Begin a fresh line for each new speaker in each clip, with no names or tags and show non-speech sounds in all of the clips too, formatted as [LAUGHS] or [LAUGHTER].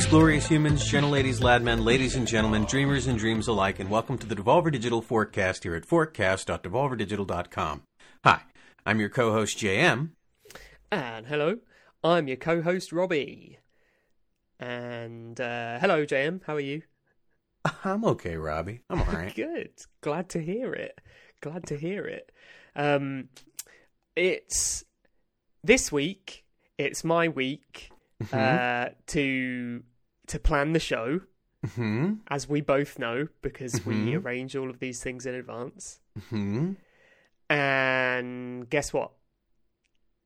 Greetings, glorious humans, gentle ladies, ladmen, ladies and gentlemen, dreamers and dreams alike, and welcome to the Devolver Digital Forecast here at forecast.devolverdigital.com. Hi, I'm your co-host JM.
And hello, I'm your co-host Robbie. And uh, hello, JM. How are you?
I'm okay, Robbie. I'm all right. [LAUGHS]
Good. Glad to hear it. Glad to hear it. Um, it's this week. It's my week uh, to to plan the show,
Hmm.
as we both know, because we
Mhm.
arrange all of these things in advance.
Hmm.
And guess what?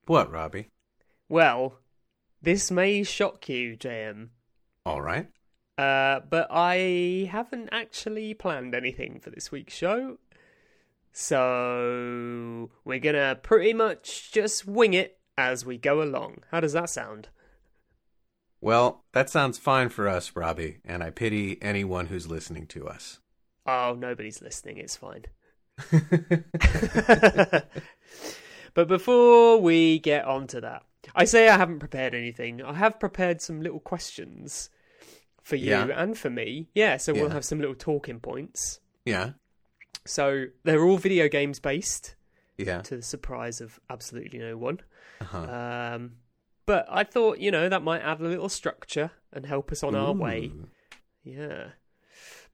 What, Robbie?
Well, this may shock you, JM.
All right.
Uh, but I haven't actually planned anything for this week's show. So we're gonna pretty much just wing it as we go along. How does that sound?
Well, that sounds fine for us, Robbie, and I pity anyone who's listening to us.
Oh, nobody's listening, it's fine. [LAUGHS] [LAUGHS] but before we get on to that, I say I haven't prepared anything. I have prepared some little questions for you
Yeah.
and for me. Yeah, so we'll have some little talking points.
yeah.
So they're all video games based.
Yeah.
to the surprise of absolutely no one.
Uh-huh.
Um, but I thought, you know, that might add a little structure and help us on our way. Yeah.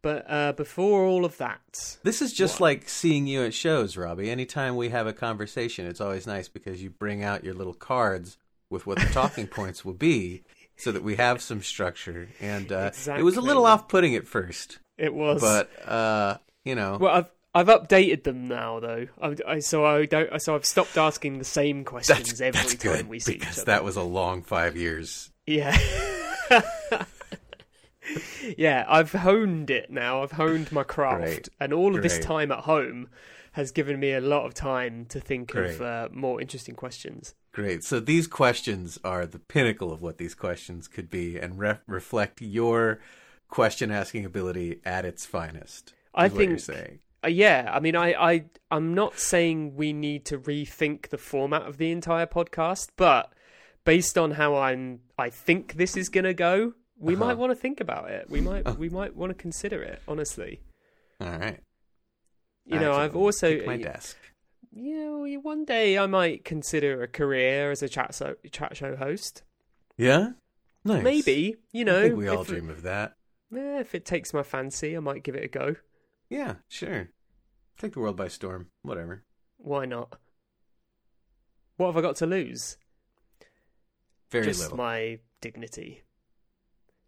But uh, before all of that,
This is just
What?
like seeing you at shows, Robbie. Anytime we have a conversation, it's always nice because you bring out your little cards with what the talking [LAUGHS] points will be so that we have some structure. And uh, it was a little off putting at first,
it was.
but, uh, you know,
well, I've I've updated them now, though. I, I, so I don't. So I've stopped asking the same questions
that's,
every
that's
time we see
because
each other.
that was a long five years.
Yeah. [LAUGHS] yeah, I've honed it now. I've honed my craft.
Great.
And all of this time at home has given me a lot of time to think
Great.
of uh, more interesting questions.
Great. So these questions are the pinnacle of what these questions could be and re- reflect your question asking ability at its finest.
I
what you're
think-
saying.
Uh, yeah, I mean, I, I, I'm not saying we need to rethink the format of the entire podcast, but based on how I'm, I think this is gonna go, we
Uh-huh.
might want to think about it. We might, we might want to consider it. Honestly,
All right.
you
I
know, I've also
my desk.
Yeah, well, one day I might consider a career as a chat so, chat show host.
Yeah? Nice.
Maybe, you know,
I think we all dream of that.
eh, if it takes my fancy, I might give it a go.
Yeah, sure. Take the world by storm. Whatever.
Why not? What have I got to lose?
Very
Just
little.
my dignity.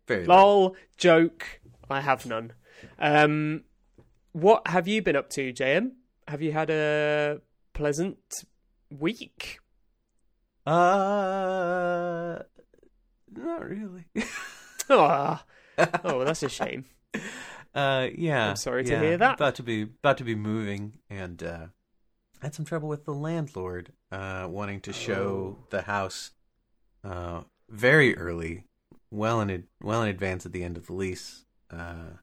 Very little.
Lol, joke. I have none. Um, what have you been up to, JM? Have you had a pleasant week?
Uh, not really. [LAUGHS]
Ah, oh, that's a shame. [LAUGHS]
uh, yeah.
I'm sorry to hear that.
About to be about to be moving, and uh, had some trouble with the landlord uh, wanting to show
Oh.
the house uh, very early, well in ad- well in advance at the end of the lease, uh,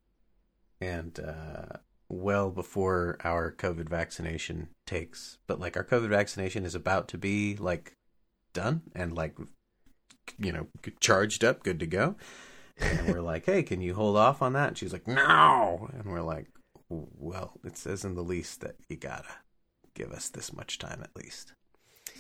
and uh, well before our COVID vaccination takes. But like our COVID vaccination is about to be like done and like you know charged up, good to go. And we're like, hey, can you hold off on that? And she's like, no. And we're like, well, it says in the lease that you gotta give us this much time at least.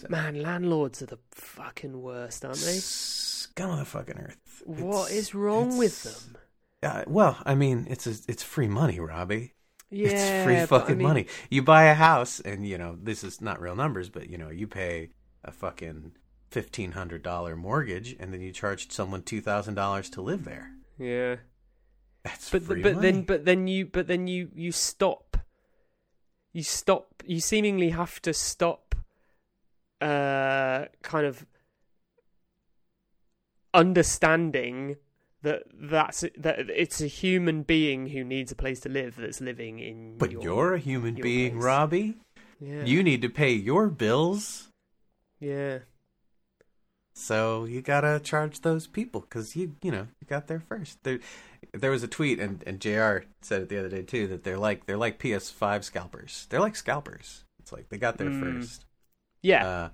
Man, landlords are the fucking worst, aren't they?
Scum of the fucking earth.
What
It's-
is wrong with
it's-
them?
Uh, well, I mean, it's a, it's free money, Robbie.
Yeah,
it's free
but I
fucking
mean-
money. You buy a house, and you know this is not real numbers, but you know you pay a fucking fifteen hundred dollar mortgage, and then you charged someone two thousand dollars to live there.
Yeah,
That's
but but
money.
then but then you but then you you stop. You stop. You seemingly have to stop. Uh, kind of understanding that that's that it's a human being who needs a place to live that's living in.
But
your,
you're a human being,
place.
Robbie.
yeah,
You need to pay your bills,
yeah.
So you gotta charge those people because you you know you got there first. There, there was a tweet, and and Jr. said it the other day too that they're like they're like PS5 scalpers. They're like scalpers. It's like they got there
Mm.
first.
Yeah,
Uh,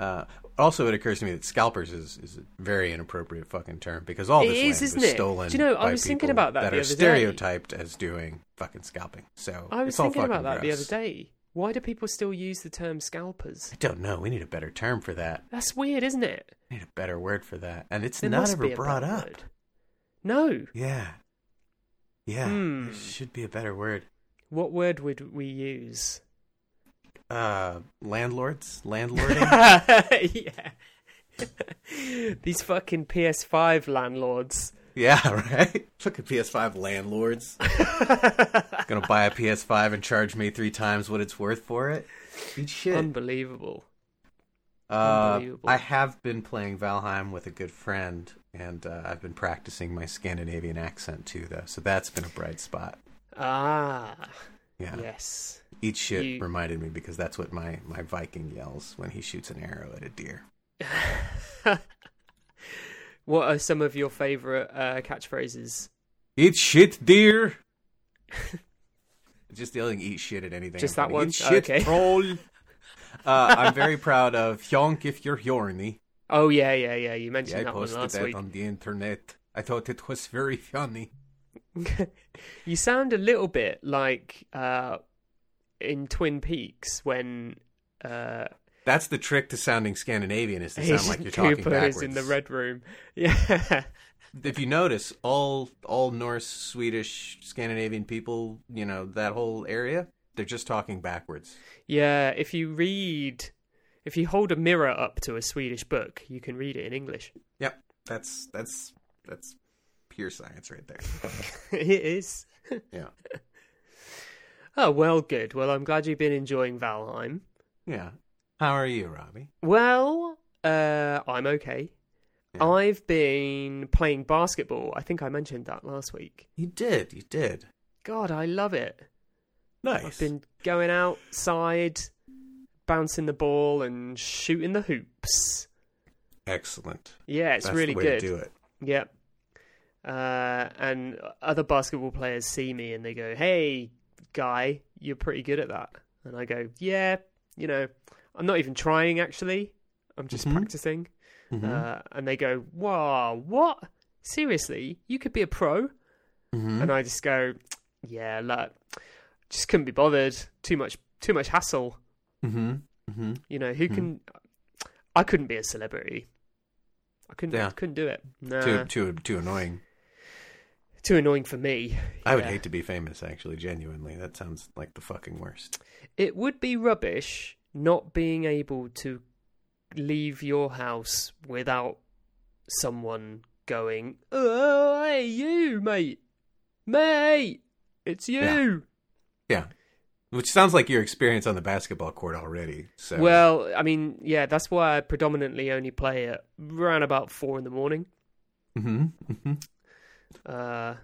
Uh, also, it occurs to me that scalpers is, is a very inappropriate fucking term because all this
is,
land
isn't
was
it?
stolen.
Do you know, I was thinking about that
that
the
are
other day.
stereotyped as doing fucking scalping. So
I was thinking about that the other day. Why do people still use the term scalpers?
I don't know. We need a better term for that.
That's weird, isn't it?
We need a better word for that, and it's
There
not
must
ever
a
brought
better
up.
word. No.
Yeah, yeah.
Hmm.
There should be a better word.
What word would we use?
Uh, landlords, [LAUGHS] landlording.
yeah. [LAUGHS] These fucking PS5 landlords.
Yeah, [LAUGHS] right. Look at PS5 landlords. [LAUGHS] Gonna buy a PS5 and charge me three times what it's worth for it. Eat shit.
Unbelievable.
Uh,
Unbelievable.
I have been playing Valheim with a good friend, and uh, I've been practicing my Scandinavian accent too, though. So that's been a bright spot.
Ah,
Yeah,
yes.
eat shit
You-
reminded me because that's what my my Viking yells when he shoots an arrow at a deer. [LAUGHS]
What are some of your favorite uh, catchphrases?
Eat shit, dear. [LAUGHS] Just yelling "eat shit" at anything.
Just
I'm
that one?
Eat shit,
Okay.
troll. [LAUGHS] uh, I'm very proud of Hjonk if you're horny.
Oh yeah, yeah, yeah. You mentioned
I
that one
posted
last
that
week.
on the internet. I thought it was very funny. [LAUGHS]
you sound a little bit like uh, in Twin Peaks when uh,
That's the trick to sounding Scandinavian is to sound like you're talking
Cooper
backwards.
is in the red room. [LAUGHS] Yeah,
If you notice, all all Norse, Swedish, Scandinavian people, you know that whole area, they're just talking backwards.
yeah. If you read, if you hold a mirror up to a Swedish book, you can read it in English.
Yep, that's that's that's pure science right there. [LAUGHS]
it is. [LAUGHS]
Yeah,
Oh well, good. Well, I'm glad you've been enjoying Valheim.
yeah. How are you, Robbie?
Well, uh, I'm okay.
Yeah.
I've been playing basketball. I think I mentioned that last week.
You did, you did.
God, I love it.
Nice.
I've been going outside, bouncing the ball and shooting the hoops.
excellent.
Yeah, it's
That's
really
the way
good.
to do it.
Yep. Uh, and other basketball players see me and they go, "Hey, guy, you're pretty good at that." And I go, "Yeah, you know, I'm not even trying actually. I'm just
Mhm.
practicing."
Mhm.
Uh, and they go, "Wow, what? Seriously? You could be a pro?"
Mhm.
And I just go, "Yeah, look, just couldn't be bothered. Too much, too much hassle.
Mhm. Mhm.
You know, who
Mhm.
can? I couldn't be a celebrity. I couldn't.
Yeah.
couldn't do it. Nah,
Too too too annoying.
too annoying for me.
I would hate to be famous. Actually, genuinely, that sounds like the fucking worst.
It would be rubbish not being able to leave your house without someone going, "Oh, hey, you, mate, mate, it's you."
Yeah. Which sounds like your experience on the basketball court already. So
Well, I mean, yeah, that's why I predominantly only play at around about four in the morning.
hmm hmm
Uh,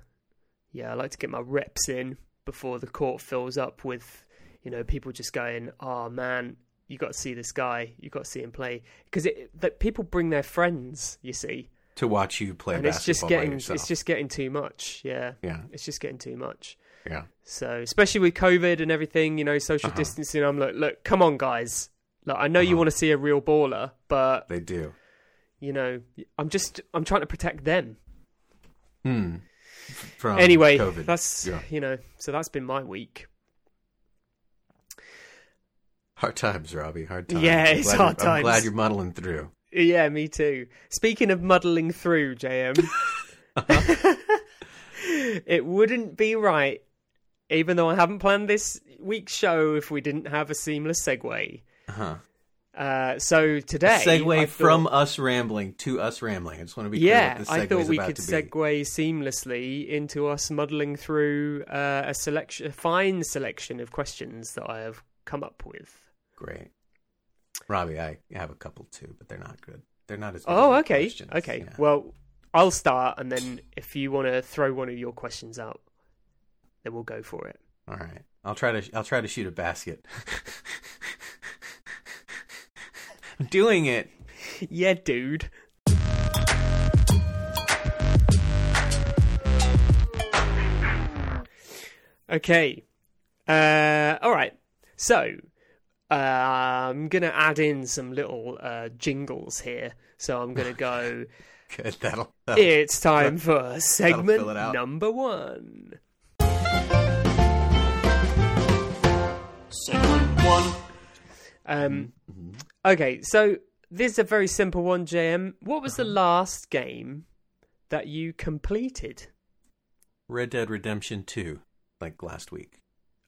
yeah, I like to get my reps in before the court fills up with, you know, people just going, "Oh man, you got to see this guy. You got to see him play." Because it that people bring their friends, you see,
to watch you play
and it's just getting it's just getting too much. Yeah,
yeah,
it's just getting too much.
yeah.
So, especially with COVID and everything, you know, social
Uh-huh.
distancing, I'm like, look, come on, guys. Like, I know you
Uh-huh.
want to see a real baller, but
They do.
you know, I'm just I'm trying to protect them.
Hmm. From
anyway,
COVID.
that's
Yeah.
you know, so that's been my week.
Hard times, Robbie. Hard times.
Yeah, it's hard
you're- I'm glad you're muddling through.
Yeah, me too. Speaking of muddling through, JM, [LAUGHS] it wouldn't be right, even though I haven't planned this week's show, if we didn't have a seamless segue.
Uh-huh.
Uh, so today,
segue
I
from us rambling to us rambling. I just want to be clear
yeah, I thought we could segue seamlessly into us muddling through uh, a selection, a fine selection of questions that I have come up with.
Great. Robbie, I have a couple too, but they're not good. They're not as good
Oh,
as
okay,
questions.
okay.
Yeah.
Well, I'll start, and then if you want to throw one of your questions out, then we'll go for it.
All right. I'll try to I'll try to shoot a basket. [LAUGHS] I'm doing it. [LAUGHS]
yeah, dude. Okay. Uh, all right. So, uh, I'm gonna add in some little uh, jingles here. So I'm gonna [LAUGHS] go.
Good. That'll. that'll
it's time [LAUGHS] for segment
fill it out.
number one.
Segment one.
Um,
Mm-hmm.
okay, so this is a very simple one, JM. What was
Uh-huh.
the last game that you completed?
Red Dead Redemption Two, like last week.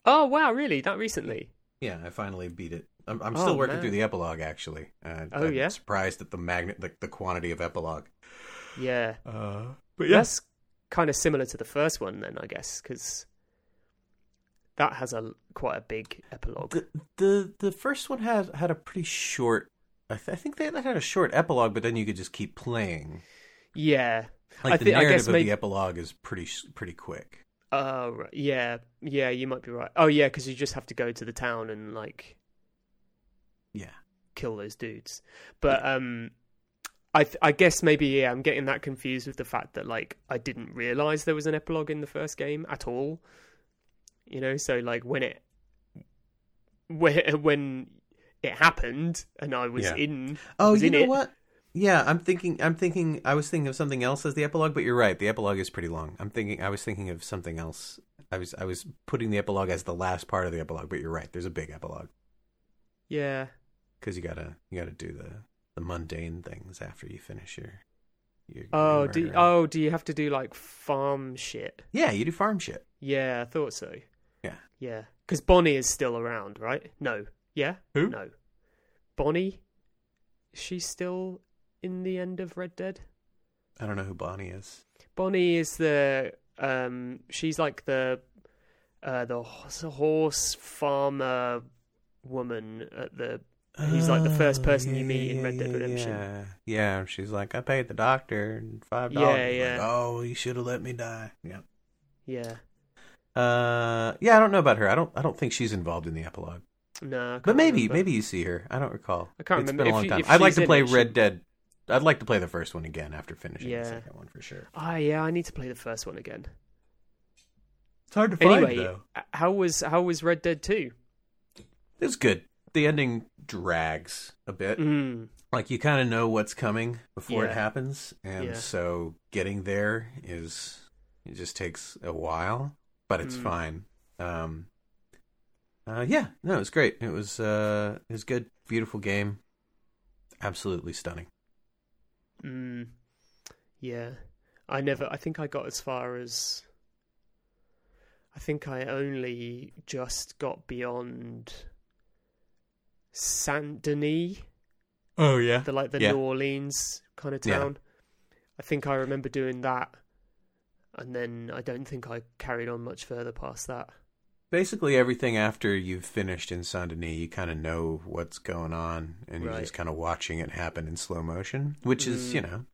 Oh wow, really? That recently?
Yeah, I finally beat it. I'm, I'm
Oh,
still working
man.
through the epilogue, actually. Uh,
Oh,
I'm
yeah?
Surprised at the magnet, like the quantity of epilogue.
Yeah.
Uh, but
That's kind of similar to the first one, then I guess, because that has a quite a big epilogue.
the the the first one had had a pretty short. I, th- I think they had a short epilogue, but then you could just keep playing.
Yeah.
Like
I
the
I
narrative
guess
of
maybe-
the epilogue is pretty pretty quick.
Oh, right. yeah, yeah. You might be right. Oh, yeah, because you just have to go to the town and like
Yeah,
kill those dudes. But um, I th- I guess maybe yeah, I'm getting that confused with the fact that like I didn't realize there was an epilogue in the first game at all. You know, so like when it [LAUGHS] when when it happened and I was
Yeah.
in.
Oh,
was
you
in
know
it.
what? Yeah, I'm thinking. I'm thinking. I was thinking of something else as the epilogue, but you're right. The epilogue is pretty long. I'm thinking. I was thinking of something else. I was. I was putting the epilogue as the last part of the epilogue, but you're right. There's a big epilogue
Yeah,
because you gotta you gotta do the the mundane things after you finish your. your
Oh, do
murder.
oh, do you have to do like farm shit?
yeah, you do farm shit.
Yeah, I thought so.
Yeah.
Yeah, because Bonnie is still around, right? No. Yeah.
Who?
No. Bonnie. she's still in the end of Red Dead?
I don't know who Bonnie is.
Bonnie is the um. She's like the uh the horse, horse farmer woman at the. He's like the first person you meet in Red Dead Redemption.
Yeah, yeah. She's like, I paid the doctor five dollars.
yeah.
Like, oh, you should have let me die. Yeah.
Yeah.
Uh, yeah. I don't know about her. I don't. I don't think she's involved in the epilogue.
No.
But maybe,
remember.
maybe you see her. I don't recall.
I can't
It's
remember.
been a
If
long
you-
time. I'd like to play
it,
Red Dead. I'd like to play the first one again after finishing
Yeah.
the second one for sure.
Ah, yeah. I need to play the first one again.
It's hard to
Anyway, uh, how was how was Red Dead Two?
It was good. The ending drags a bit.
Mm.
Like you kind of know what's coming before it happens, and
Yeah.
so getting there is it just takes a while, but it's
Mm.
fine. Um, uh, yeah, no, it was great. It was uh, it was good, beautiful game, absolutely stunning.
Mm, yeah, I never. I think I got as far as. I think I only just got beyond Saint Denis,
Oh yeah,
the like the
Yeah.
New Orleans kind of
Yeah.
town. I think I remember doing that, and then I don't think I carried on much further past that.
Basically everything after you've finished in Saint Denis, you kind of know what's going on, and you're just kind of watching it happen in slow motion, which is
Mm.
you know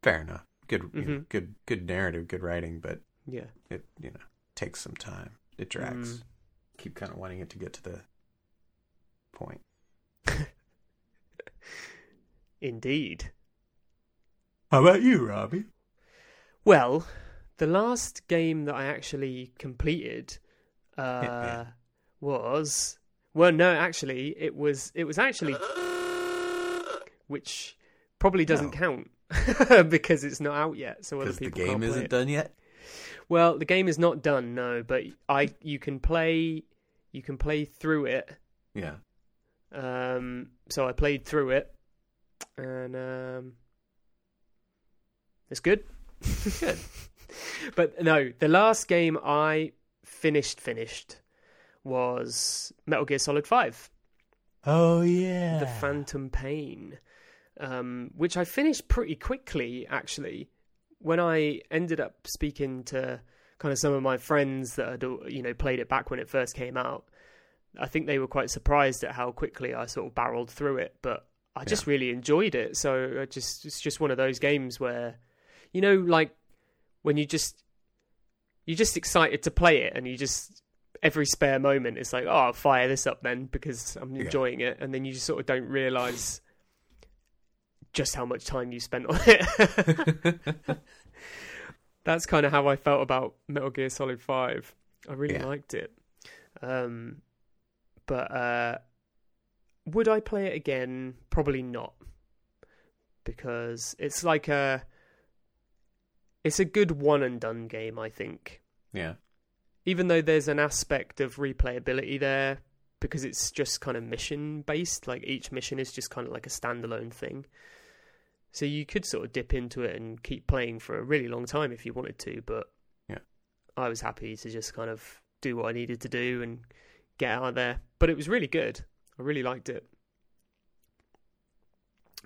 fair enough. Good, you know,
Mhm.
good, good narrative, good writing, but
Yeah.
it you know takes some time. It drags.
Mm.
Keep kind of wanting it to get to the point. [LAUGHS]
Indeed.
How about you, Robbie?
Well, the last game that I actually completed uh,
yeah.
was well, no, actually, it was it was actually [GASPS] which probably doesn't
No.
count [LAUGHS] because it's not out yet, so other
Because the game isn't done yet.
Well, the game is not done, no, but I you can play you can play through it.
Yeah.
Um, so I played through it, and um, it's good.
Good. [LAUGHS]
but no, the last game I finished finished was Metal Gear Solid Five.
Oh yeah.
The Phantom Pain, um, which I finished pretty quickly actually. When I ended up speaking to kind of some of my friends that had you know played it back when it first came out, I think they were quite surprised at how quickly I sort of barreled through it. But I just really enjoyed it. So I just it's just one of those games where, you know, like when you just you're just excited to play it, and you just every spare moment it's like, oh, I'll fire this up then because I'm
Yeah.
enjoying it, and then you just sort of don't realize just how much time you spent on it. [LAUGHS] That's kind of how I felt about Metal Gear Solid Five. I really
Yeah.
liked it. Um, but uh, would I play it again? Probably not, because it's like a it's a good one and done game. I think,
Yeah.
even though there's an aspect of replayability there, because it's just kind of mission based. Like each mission is just kind of like a standalone thing. So you could sort of dip into it and keep playing for a really long time if you wanted to, but
Yeah.
I was happy to just kind of do what I needed to do and get out of there. But it was really good. I really liked it.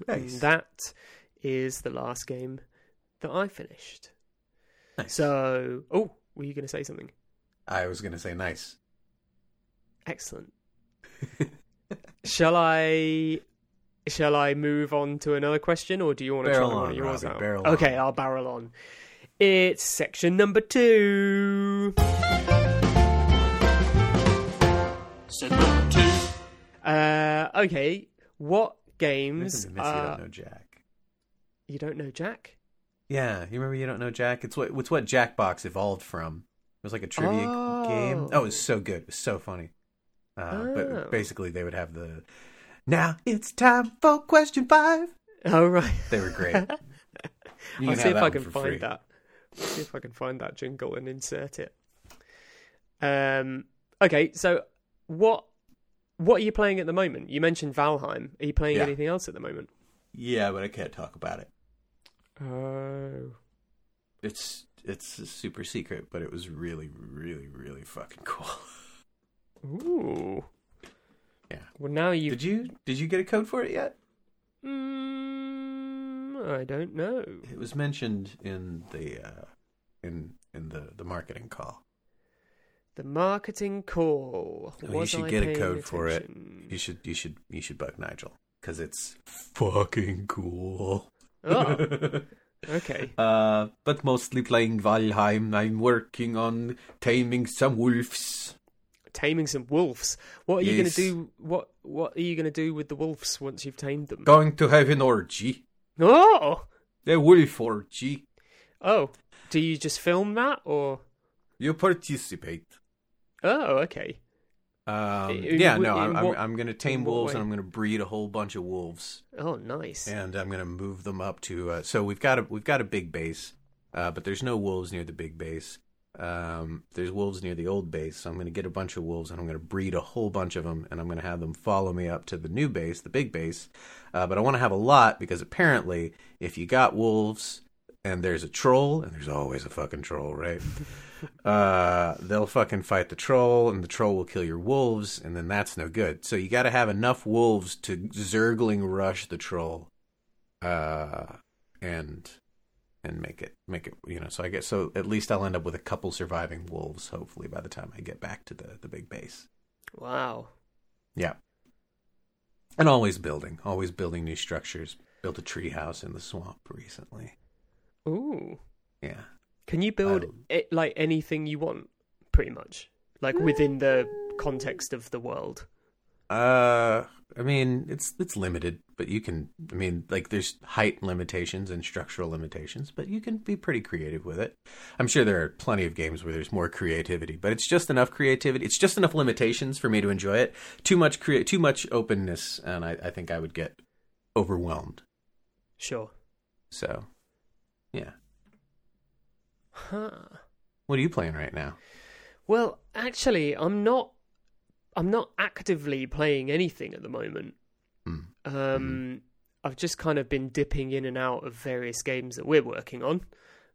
And that is the last game that I finished.
Nice.
So, oh, were you going to say something?
I was gonna say nice.
Excellent. [LAUGHS] shall I? Shall I move on to another question, or do you want to
Barrel
try one of yours
Robbie,
out?
barrel on.
okay, I'll barrel on. It's section number two.
Set number two.
Uh, okay, what games?
Listen to you
are-
don't know Jack.
you don't know Jack?
Yeah, you remember you don't know Jack? It's what it's what Jackbox evolved from. It was like a trivia
Oh.
game. Oh, it was so good. It was so funny. Uh,
Oh.
But basically, they would have the. Now it's time for question five.
Oh right.
They were great. [LAUGHS] You
I'll see if I can find
free.
that. I'll see if I can find that jingle and insert it. Um. Okay, so what what are you playing at the moment? You mentioned Valheim. Are you playing
Yeah.
anything else at the moment?
Yeah, but I can't talk about it.
Oh.
It's it's a super secret, but it was really, really, really fucking cool.
Ooh.
Yeah.
Well, now you.
Did you did you get a code for it yet?
Mm, I don't know.
It was mentioned in the uh, in in the the marketing call.
The marketing call.
Oh, you should
I
get a code for it. You should you should you should bug Nigel because it's fucking cool.
Oh, [LAUGHS] okay.
uh, but mostly playing Valheim. I'm working on taming some wolves.
Taming some wolves. What are you going to do? What What are you going to do with the wolves once you've tamed them?
Going to have an orgy,
Oh,
a wolf orgy.
oh. Do you just film that, or?
You participate.
Oh, okay.
Um,
In-
yeah, no, I'm,
what-
I'm going to tame wolves and I'm going to breed a whole bunch of wolves,
Oh, nice.
and I'm going to move them up to. Uh, so we've got a we've got a big base, uh, but there's no wolves near the big base. Um, there's wolves near the old base, so I'm going to get a bunch of wolves and I'm going to breed a whole bunch of them, and I'm going to have them follow me up to the new base, the big base. Uh, but I want to have a lot because apparently, if you got wolves and there's a troll, and there's always a fucking troll, right? [LAUGHS] uh, they'll fucking fight the troll, and the troll will kill your wolves, and then that's no good. So you got to have enough wolves to zergling rush the troll, uh, and and make it make it you know. So I guess so. At least I'll end up with a couple surviving wolves, hopefully by the time I get back to the the big base.
Wow.
Yeah, and always building, always building new structures. Built a tree house in the swamp recently.
Ooh.
Yeah.
Can you build
Um,
it like anything you want, pretty much, like within the context of the world?
Uh, I mean, it's it's limited, but you can. I mean, like there's height limitations and structural limitations, but you can be pretty creative with it. I'm sure there are plenty of games where there's more creativity, but it's just enough creativity. It's just enough limitations for me to enjoy it. Too much crea- too much openness, and I, I think I would get overwhelmed.
Sure.
So, yeah.
Huh.
What are you playing right now?
Well, actually, I'm not. I'm not actively playing anything at the moment.
Hmm.
Um, I've just kind of been dipping in and out of various games that we're working on.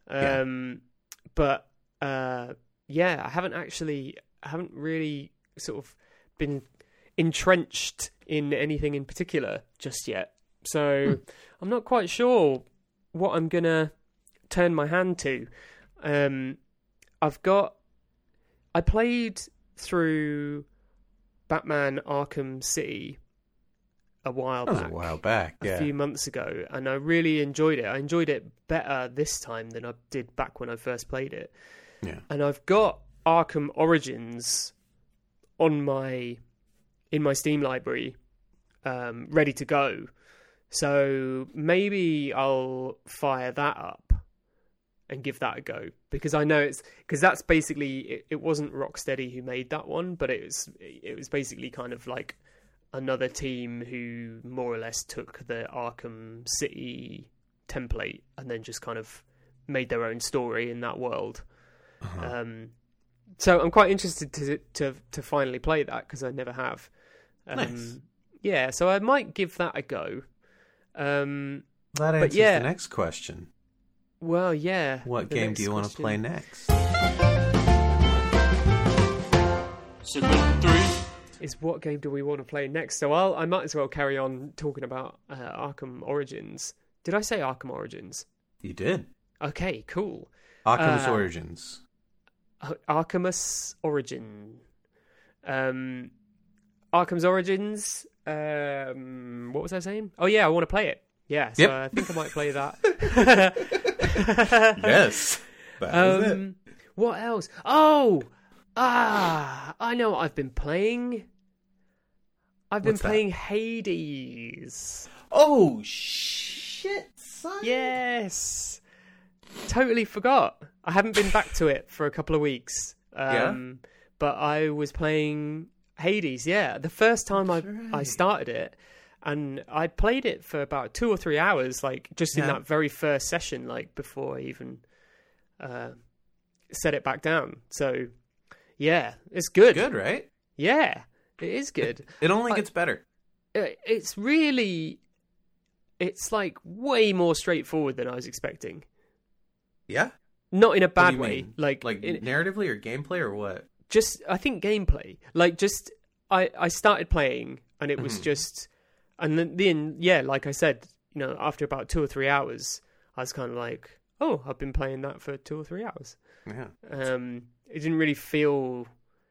Yeah.
Um, but uh, yeah, I haven't actually, I haven't really sort of been entrenched in anything in particular just yet. So I'm not quite sure what I'm gonna turn my hand to. Um, I've got, I played through Batman Arkham City a while
That
back
a while back. yeah.
a few months ago, and I really enjoyed it. I enjoyed it better this time than I did back when I first played it.
Yeah.
And I've got Arkham Origins on my in my Steam library, um, ready to go. So maybe I'll fire that up and give that a go because I know it's because that's basically it, it wasn't Rocksteady who made that one, but it was it was basically kind of like another team who more or less took the Arkham City template and then just kind of made their own story in that world.
Uh-huh.
Um, so I'm quite interested to to to finally play that because I never have. Um,
Nice.
Yeah, so I might give that a go. Um,
that
but
answers
yeah.
the next question.
Well, yeah.
What
the
game do you want to play next?
Segment three.
Is what game do we want to play next? So I'll I might as well carry on talking about uh, Arkham Origins. Did I say Arkham Origins?
You did.
Okay, cool.
Arkham's
Uh,
Origins.
Ar- Arkhamus Origin. Um, Arkham's Origins. Um, what was I saying? Oh yeah, I want to play it. Yeah, so
Yep.
I think I might play that. [LAUGHS] [LAUGHS] [LAUGHS]
yes. That was it.
Um, what else? Oh, ah, I know what I've been playing. I've been
What's that?
playing Hades.
Oh shit, son.
Yes, totally forgot. I haven't been back to it for a couple of weeks. Um, but I was playing Hades. Yeah, the first time I
That's
I
right.
started it, and I played it for about two or three hours, like just in
Yeah.
that very first session, like before I even uh, set it back down. So, yeah, it's good.
Good, right?
Yeah, it is good. [LAUGHS]
It only gets better.
It- it's really, it's like way more straightforward than I was expecting.
Yeah.
Not in a bad way,
mean?
like
Like
in,
narratively or gameplay or what?
just I think gameplay. Like just I I started playing and it was
Mhm.
just and then, then yeah, like I said, you know, after about two or three hours, I was kind of like, oh, I've been playing that for two or three hours.
Yeah.
Um, it didn't really feel.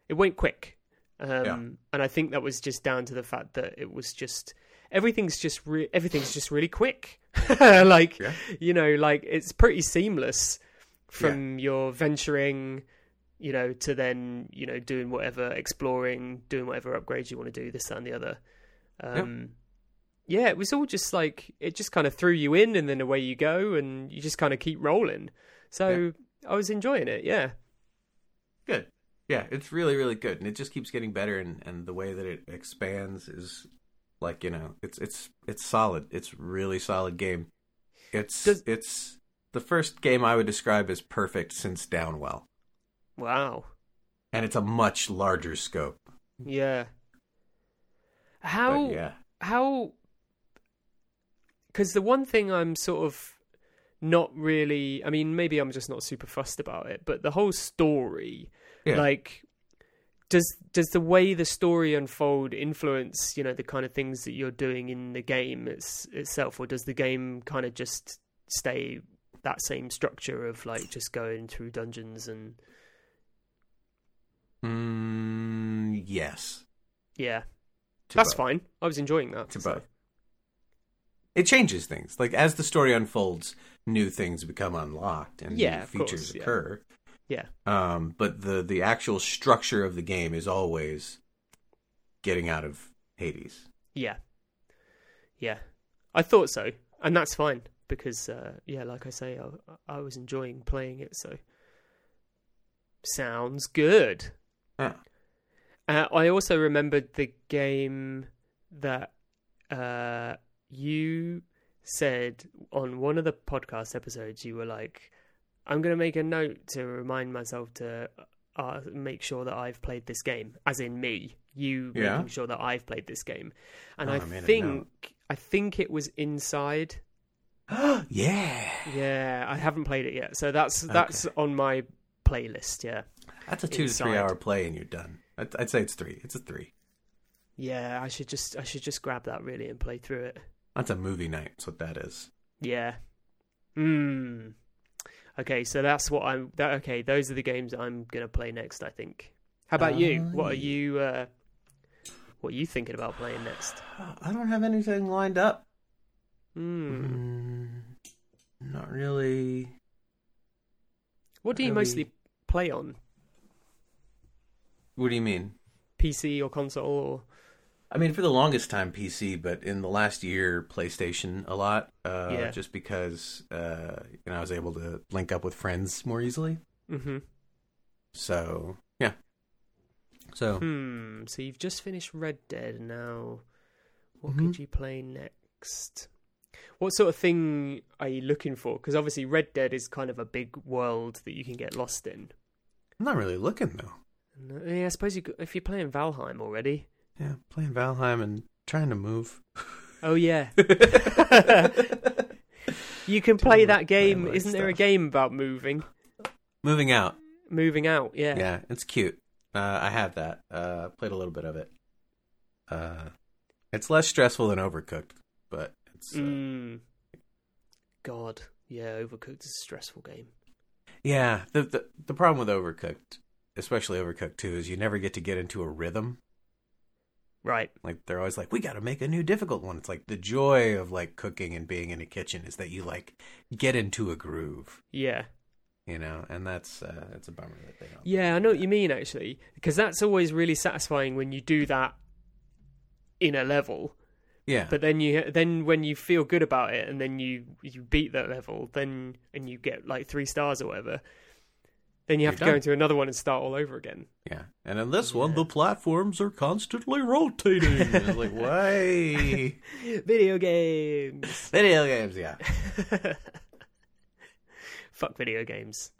It went quick, um,
Yeah.
and I think that was just down to the fact that it was just everything's just re- everything's just really quick. [LAUGHS] like
Yeah.
you know, like it's pretty seamless from your venturing, you know, to then you know doing whatever exploring, doing whatever upgrades you want to do, this that, and the other. Um, yeah, it was all just like it just kind of threw you in, and then away you go, and you just kind of keep rolling. So I was enjoying it. Yeah,
Good. Yeah, it's really, really good, and it just keeps getting better. And, and the way that it expands is like you know, it's it's it's solid. It's really solid game. It's
Does-
it's the first game I would describe as perfect since Downwell,
wow,
and it's a much larger scope.
yeah.
But
How
yeah,
how because the one thing I'm sort of not really I mean maybe I'm just not super fussed about it but the whole story
Yeah.
like does does the way the story unfold influence you know the kind of things that you're doing in the game it's, itself or does the game kind of just stay that same structure of like just going through dungeons and
mm, yes,
yeah
to
that's
both.
fine I was enjoying that
To
so-
both. It changes things. Like as the story unfolds, new things become unlocked and
Yeah,
new
course,
features
yeah.
occur.
yeah
Um, but the the actual structure of the game is always getting out of Hades.
Yeah. Yeah. I thought so. And that's fine because, uh, yeah, like I say, I, I was enjoying playing it. So sounds good. Uh, I also remembered the game that uh, you said on one of the podcast episodes. You were like, "I'm going to make a note to remind myself to uh, make sure that I've played this game." As in me, you
Yeah.
making sure that I've played this game. And
Oh,
I
I
think. I think it was inside. [GASPS]
yeah,
Yeah, I haven't played it yet, so that's that's on my playlist. Yeah.
that's a two to three hour play and you're done. I'd, I'd say it's three. It's a three.
Yeah, I should just I should just grab that really and play through it.
That's a movie night. That's what that is.
Yeah. Hmm. Okay, so that's what I'm. That, okay, those are the games I'm gonna play next. I think. How about you?
Uh,
What are you? Uh, what are you thinking about playing next?
I don't have anything lined up.
Hmm.
Mm, not really.
What do you
really-
mostly play on?
What do you mean?
PC or console? Or...
I mean, for the longest time, PC, but in the last year, PlayStation a lot. Uh,
Yeah.
Just because uh, you know I was able to link up with friends more easily.
Mm-hmm.
So yeah. So
Hmm. So you've just finished Red Dead, now What
Mhm.
could you play next? What sort of thing are you looking for? Because obviously, Red Dead is kind of a big world that you can get lost in.
I'm not really looking though.
Uh, yeah, I suppose you, could- if you're playing Valheim already.
Yeah, playing Valheim and trying to move. [LAUGHS]
Oh yeah, [LAUGHS] you can play that game. Isn't there a game about moving,
Moving out.
moving out? Yeah.
Yeah, it's cute. Uh, I have that. Uh, played a little bit of it. Uh, it's less stressful than Overcooked, but it's uh,
Mm. God, yeah, Overcooked is a stressful game.
yeah. The, the the problem with Overcooked, especially Overcooked Two, is you never get to get into a rhythm.
Right.
Like they're always like, we got to make a new difficult one. It's like the joy of like cooking and being in a kitchen is that you like get into a groove,
Yeah.
you know, and that's uh, it's a bummer that they don't.
Yeah, I know what you mean actually, because that's always really satisfying when you do that in a level.
Yeah,
But then you then when you feel good about it and then you you beat that level, then and you get like three stars or whatever, then you have
You're
to go into another one and start all over again.
yeah. And in this one, the platforms are constantly rotating. [LAUGHS] it's like why? [LAUGHS]
Video games.
Video games, yeah. [LAUGHS]
Fuck video games.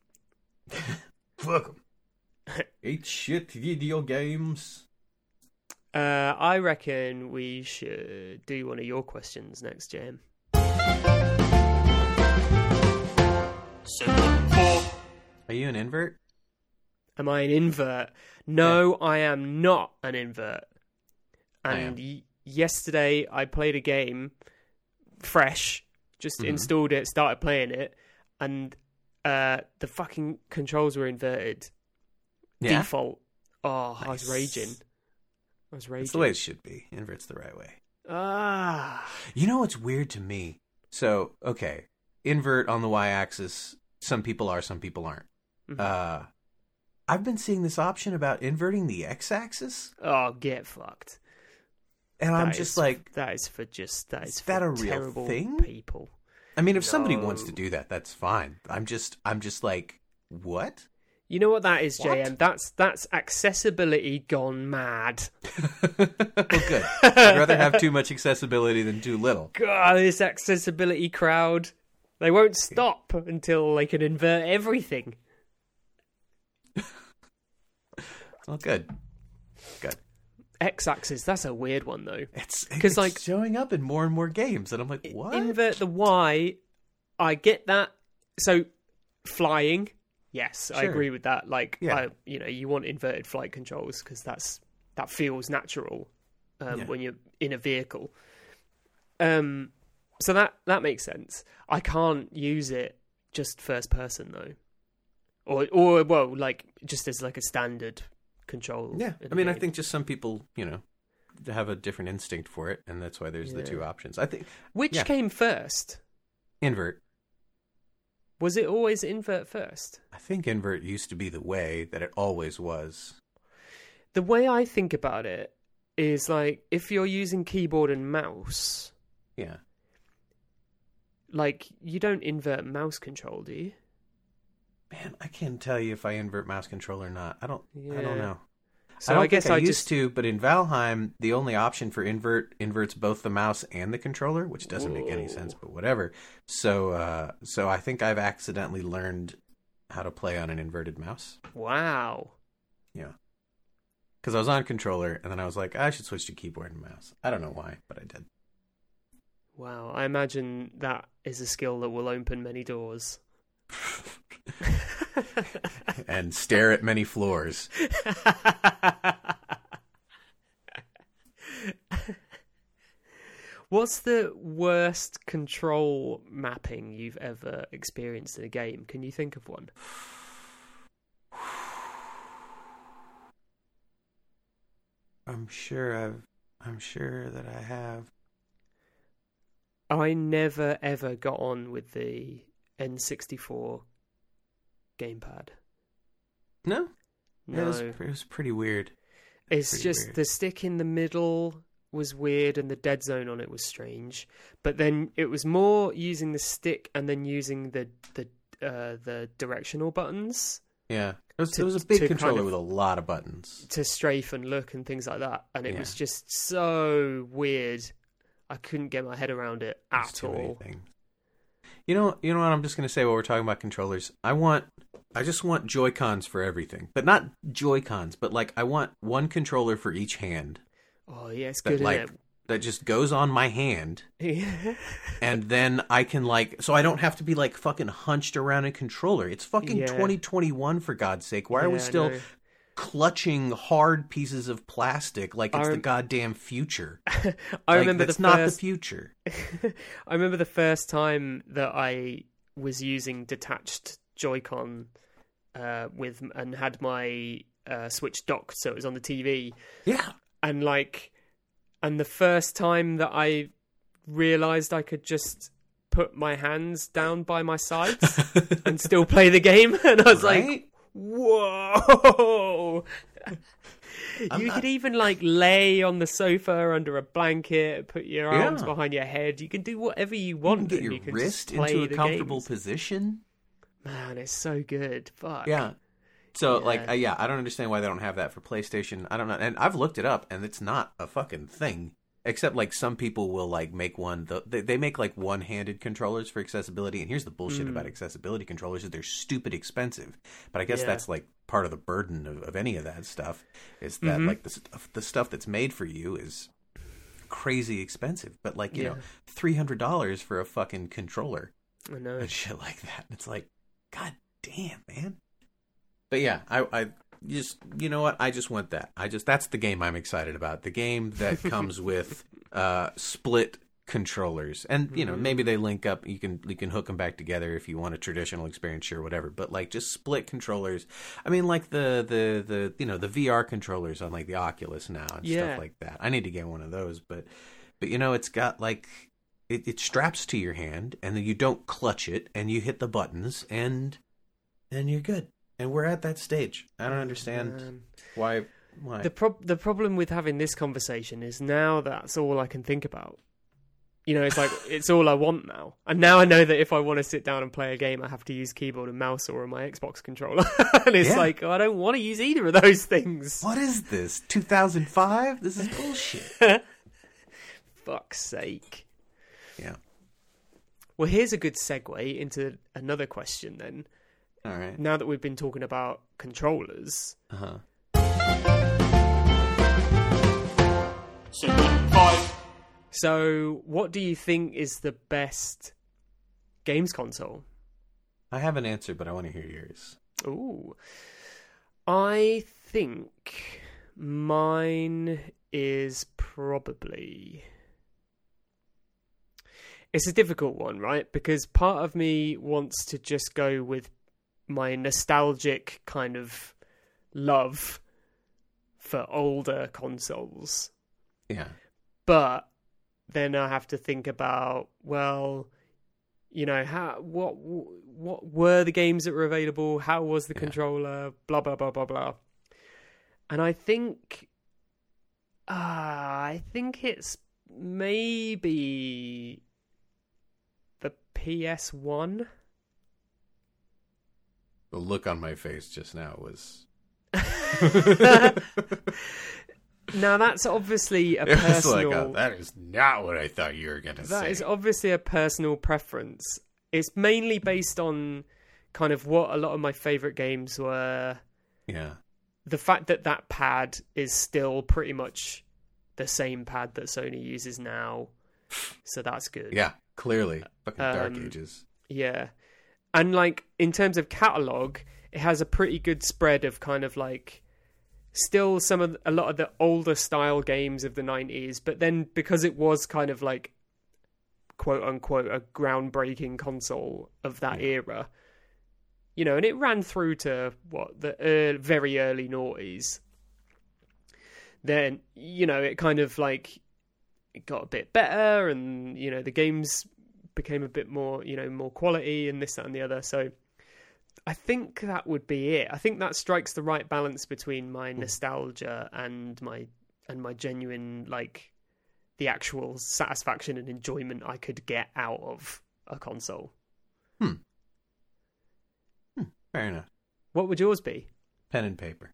Fuck 'em. Eat shit video games.
Uh, I reckon we should do one of your questions next, Jam.
Segment four.
Are you an invert?
Am I an invert? No, I am not an invert. And y- yesterday I played a game fresh, just
Mhm.
installed it, started playing it, and uh, the fucking controls were inverted Yeah. default. Oh, I was raging. I was raging.
It's the way it should be. Invert's the right way.
Ah,
You know what's weird to me? So, okay, invert on the y-axis. Some people are, some people aren't.
Mhm.
Uh, I've been seeing this option about inverting the x-axis,
oh, get fucked.
and I'm just
is-
like,
that is for just that is,
Is that a real
terrible
thing?
people.
I mean, if somebody wants to do that, that's fine. I'm just, I'm just like, what?
You know what that is,
What?
JM? That's that's accessibility gone mad. [LAUGHS]
well, good. I'd rather have too much accessibility than too little.
God, this accessibility crowd. They won't stop until they can invert everything.
Well, good. Good.
X axis, that's a weird one though.
It's
'Cause,
because
like-
showing up in more and more games, and I'm like, what?
Invert the Y, I get that. So, flying, yes, I agree with that. Like,
Yeah.
I, you know, you want inverted flight controls because that's that feels natural um,
Yeah.
when you're in a vehicle. Um, so that that makes sense. I can't use it just first person though, or or well, like just as like a standard control.
Yeah, I mean, I think just some people, you know, have a different instinct for it, and that's why there's the two options. I think
which
yeah.
came first.
invert.
Was it always invert first?
I think invert used to be the way that it always was.
The way I think about it is like if you're using keyboard and mouse,
Yeah,
like you don't invert mouse control, do you?
Man, I can't tell you if I invert mouse control or not. I don't. I don't know.
So
I, don't
I guess
think I,
I
used
just
to, but in Valheim, the only option for invert inverts both the mouse and the controller, which doesn't make any sense, but whatever. So, uh, so I think I've accidentally learned how to play on an inverted mouse.
wow.
Yeah, because I was on controller, and then I was like, I should switch to keyboard and mouse. I don't know why, but I did.
Wow, I imagine that is a skill that will open many doors. [LAUGHS] [LAUGHS]
and stare at many floors. [LAUGHS]
What's the worst control mapping you've ever experienced in a game? Can you think of one?
I'm sure I've. I'm sure that I have.
I never ever got on with the N64 gamepad.
No,
No,
it was, it was pretty weird.
it's
pretty
just
weird.
the stick in the middle was weird and the dead zone on it was strange. But then it was more using the stick and then using the the uh, the directional buttons
Yeah, it was,
To-
it was a big
to kind
controller
of-
with a lot of buttons.
to strafe and look and things like that. And it
Yeah.
was just so weird I couldn't get my head around it at all.
You know, you know what? I'm just gonna say while we're talking about controllers, I want, I just want Joy Cons for everything, but not Joy Cons, but like I want one controller for each hand
Oh yeah, it's
that
good,
like
isn't
that just goes on my hand, [LAUGHS] and then I can like, so I don't have to be like fucking hunched around a controller. It's fucking
Yeah.
2021 for God's sake. Why are we
Yeah, I
still
know.
Clutching hard pieces of plastic like it's the goddamn future? [LAUGHS]
I
Like,
remember
that's
the
not the future. [LAUGHS]
I remember the first time that I was using detached Joy-Con uh, with and had my uh, Switch docked, so it was on the TV,
Yeah.
and like, and the first time that I realized I could just put my hands down by my sides [LAUGHS] and still play the game, and I was like, whoa. You
not-
could even like lay on the sofa under a blanket, put your arms
Yeah.
behind your head. You can do whatever you
You
want.
can get your
you
wrist into a comfortable
games.
position.
Man, it's so good. Fuck.
Yeah. So
Yeah.
like uh, yeah, I don't understand why they don't have that for PlayStation. I don't know. And I've looked it up and it's not a fucking thing. Except like some people will like make one the, they, they make like one-handed controllers for accessibility and here's the bullshit about accessibility controllers is they're stupid expensive. But I guess
Mm. Yeah.
that's like part of the burden of, of any of that stuff is that
Mhm.
like the stuff, the stuff that's made for you is crazy expensive. But like, you know, $300 for a fucking controller
I know.
and shit like that. It's like, god damn, man. But yeah, I, I just, you know what? I just want that. I just, that's the game I'm excited about. The game that [LAUGHS] comes with uh, split controllers, and you know,
Mhm.
maybe they link up. You can you can hook them back together if you want a traditional experience, sure, whatever. But like, just split controllers. I mean, like the the the you know the VR controllers on like the Oculus now and
Yeah.
stuff like that. I need to get one of those, but but you know, it's got like it, it straps to your hand and then you don't clutch it and you hit the buttons and and you're good and we're at that stage i don't understand
Um,
why why
the prob- the problem with having this conversation is now that's all I can think about. You know, it's like [LAUGHS] it's all I want now, and now I know that if I want to sit down and play a game, I have to use keyboard and mouse or my Xbox controller, [LAUGHS] and it's
Yeah.
like I don't want to use either of those things.
what is this 2005 this is bullshit [LAUGHS]
Fuck's sake.
yeah
Well, here's a good segue into another question then.
All right
Now that we've been talking about controllers,
uh-huh
Segment 5.
so what do you think is the best games console?
i have an answer but i want to hear yours
Ooh. I think mine is probably. It's a difficult one, right? Because part of me wants to just go with my nostalgic kind of love for older consoles.
yeah
But then I have to think about, well, you know, how what what were the games that were available? How was the
Yeah.
controller? Blah blah blah blah blah. And I think, ah, I think it's maybe the PS One.
The look on my face just now was [LAUGHS]
now that's obviously [LAUGHS] a
it
personal.
like a, that is not what i thought you were gonna say That
is obviously a personal preference. It's mainly based on kind of what a lot of my favorite games were.
yeah
The fact that that pad is still pretty much the same pad that Sony uses now, so that's good.
yeah clearly fucking dark
Um,
ages
Yeah. And like in terms of catalog, it has a pretty good spread of kind of like still some of a lot of the older style games of the 90s, but then because it was kind of like quote unquote a groundbreaking console of that era. You know, and it ran through to what the ear very early noughties. Then you know it kind of like it got a bit better, and you know the games became a bit more, you know, more quality and this, that, and the other. So I think that would be it. I think that strikes the right balance between my nostalgia and my and my genuine like the actual satisfaction and enjoyment I could get out of a console. Hmm.
Fair enough
What would yours be?
pen and paper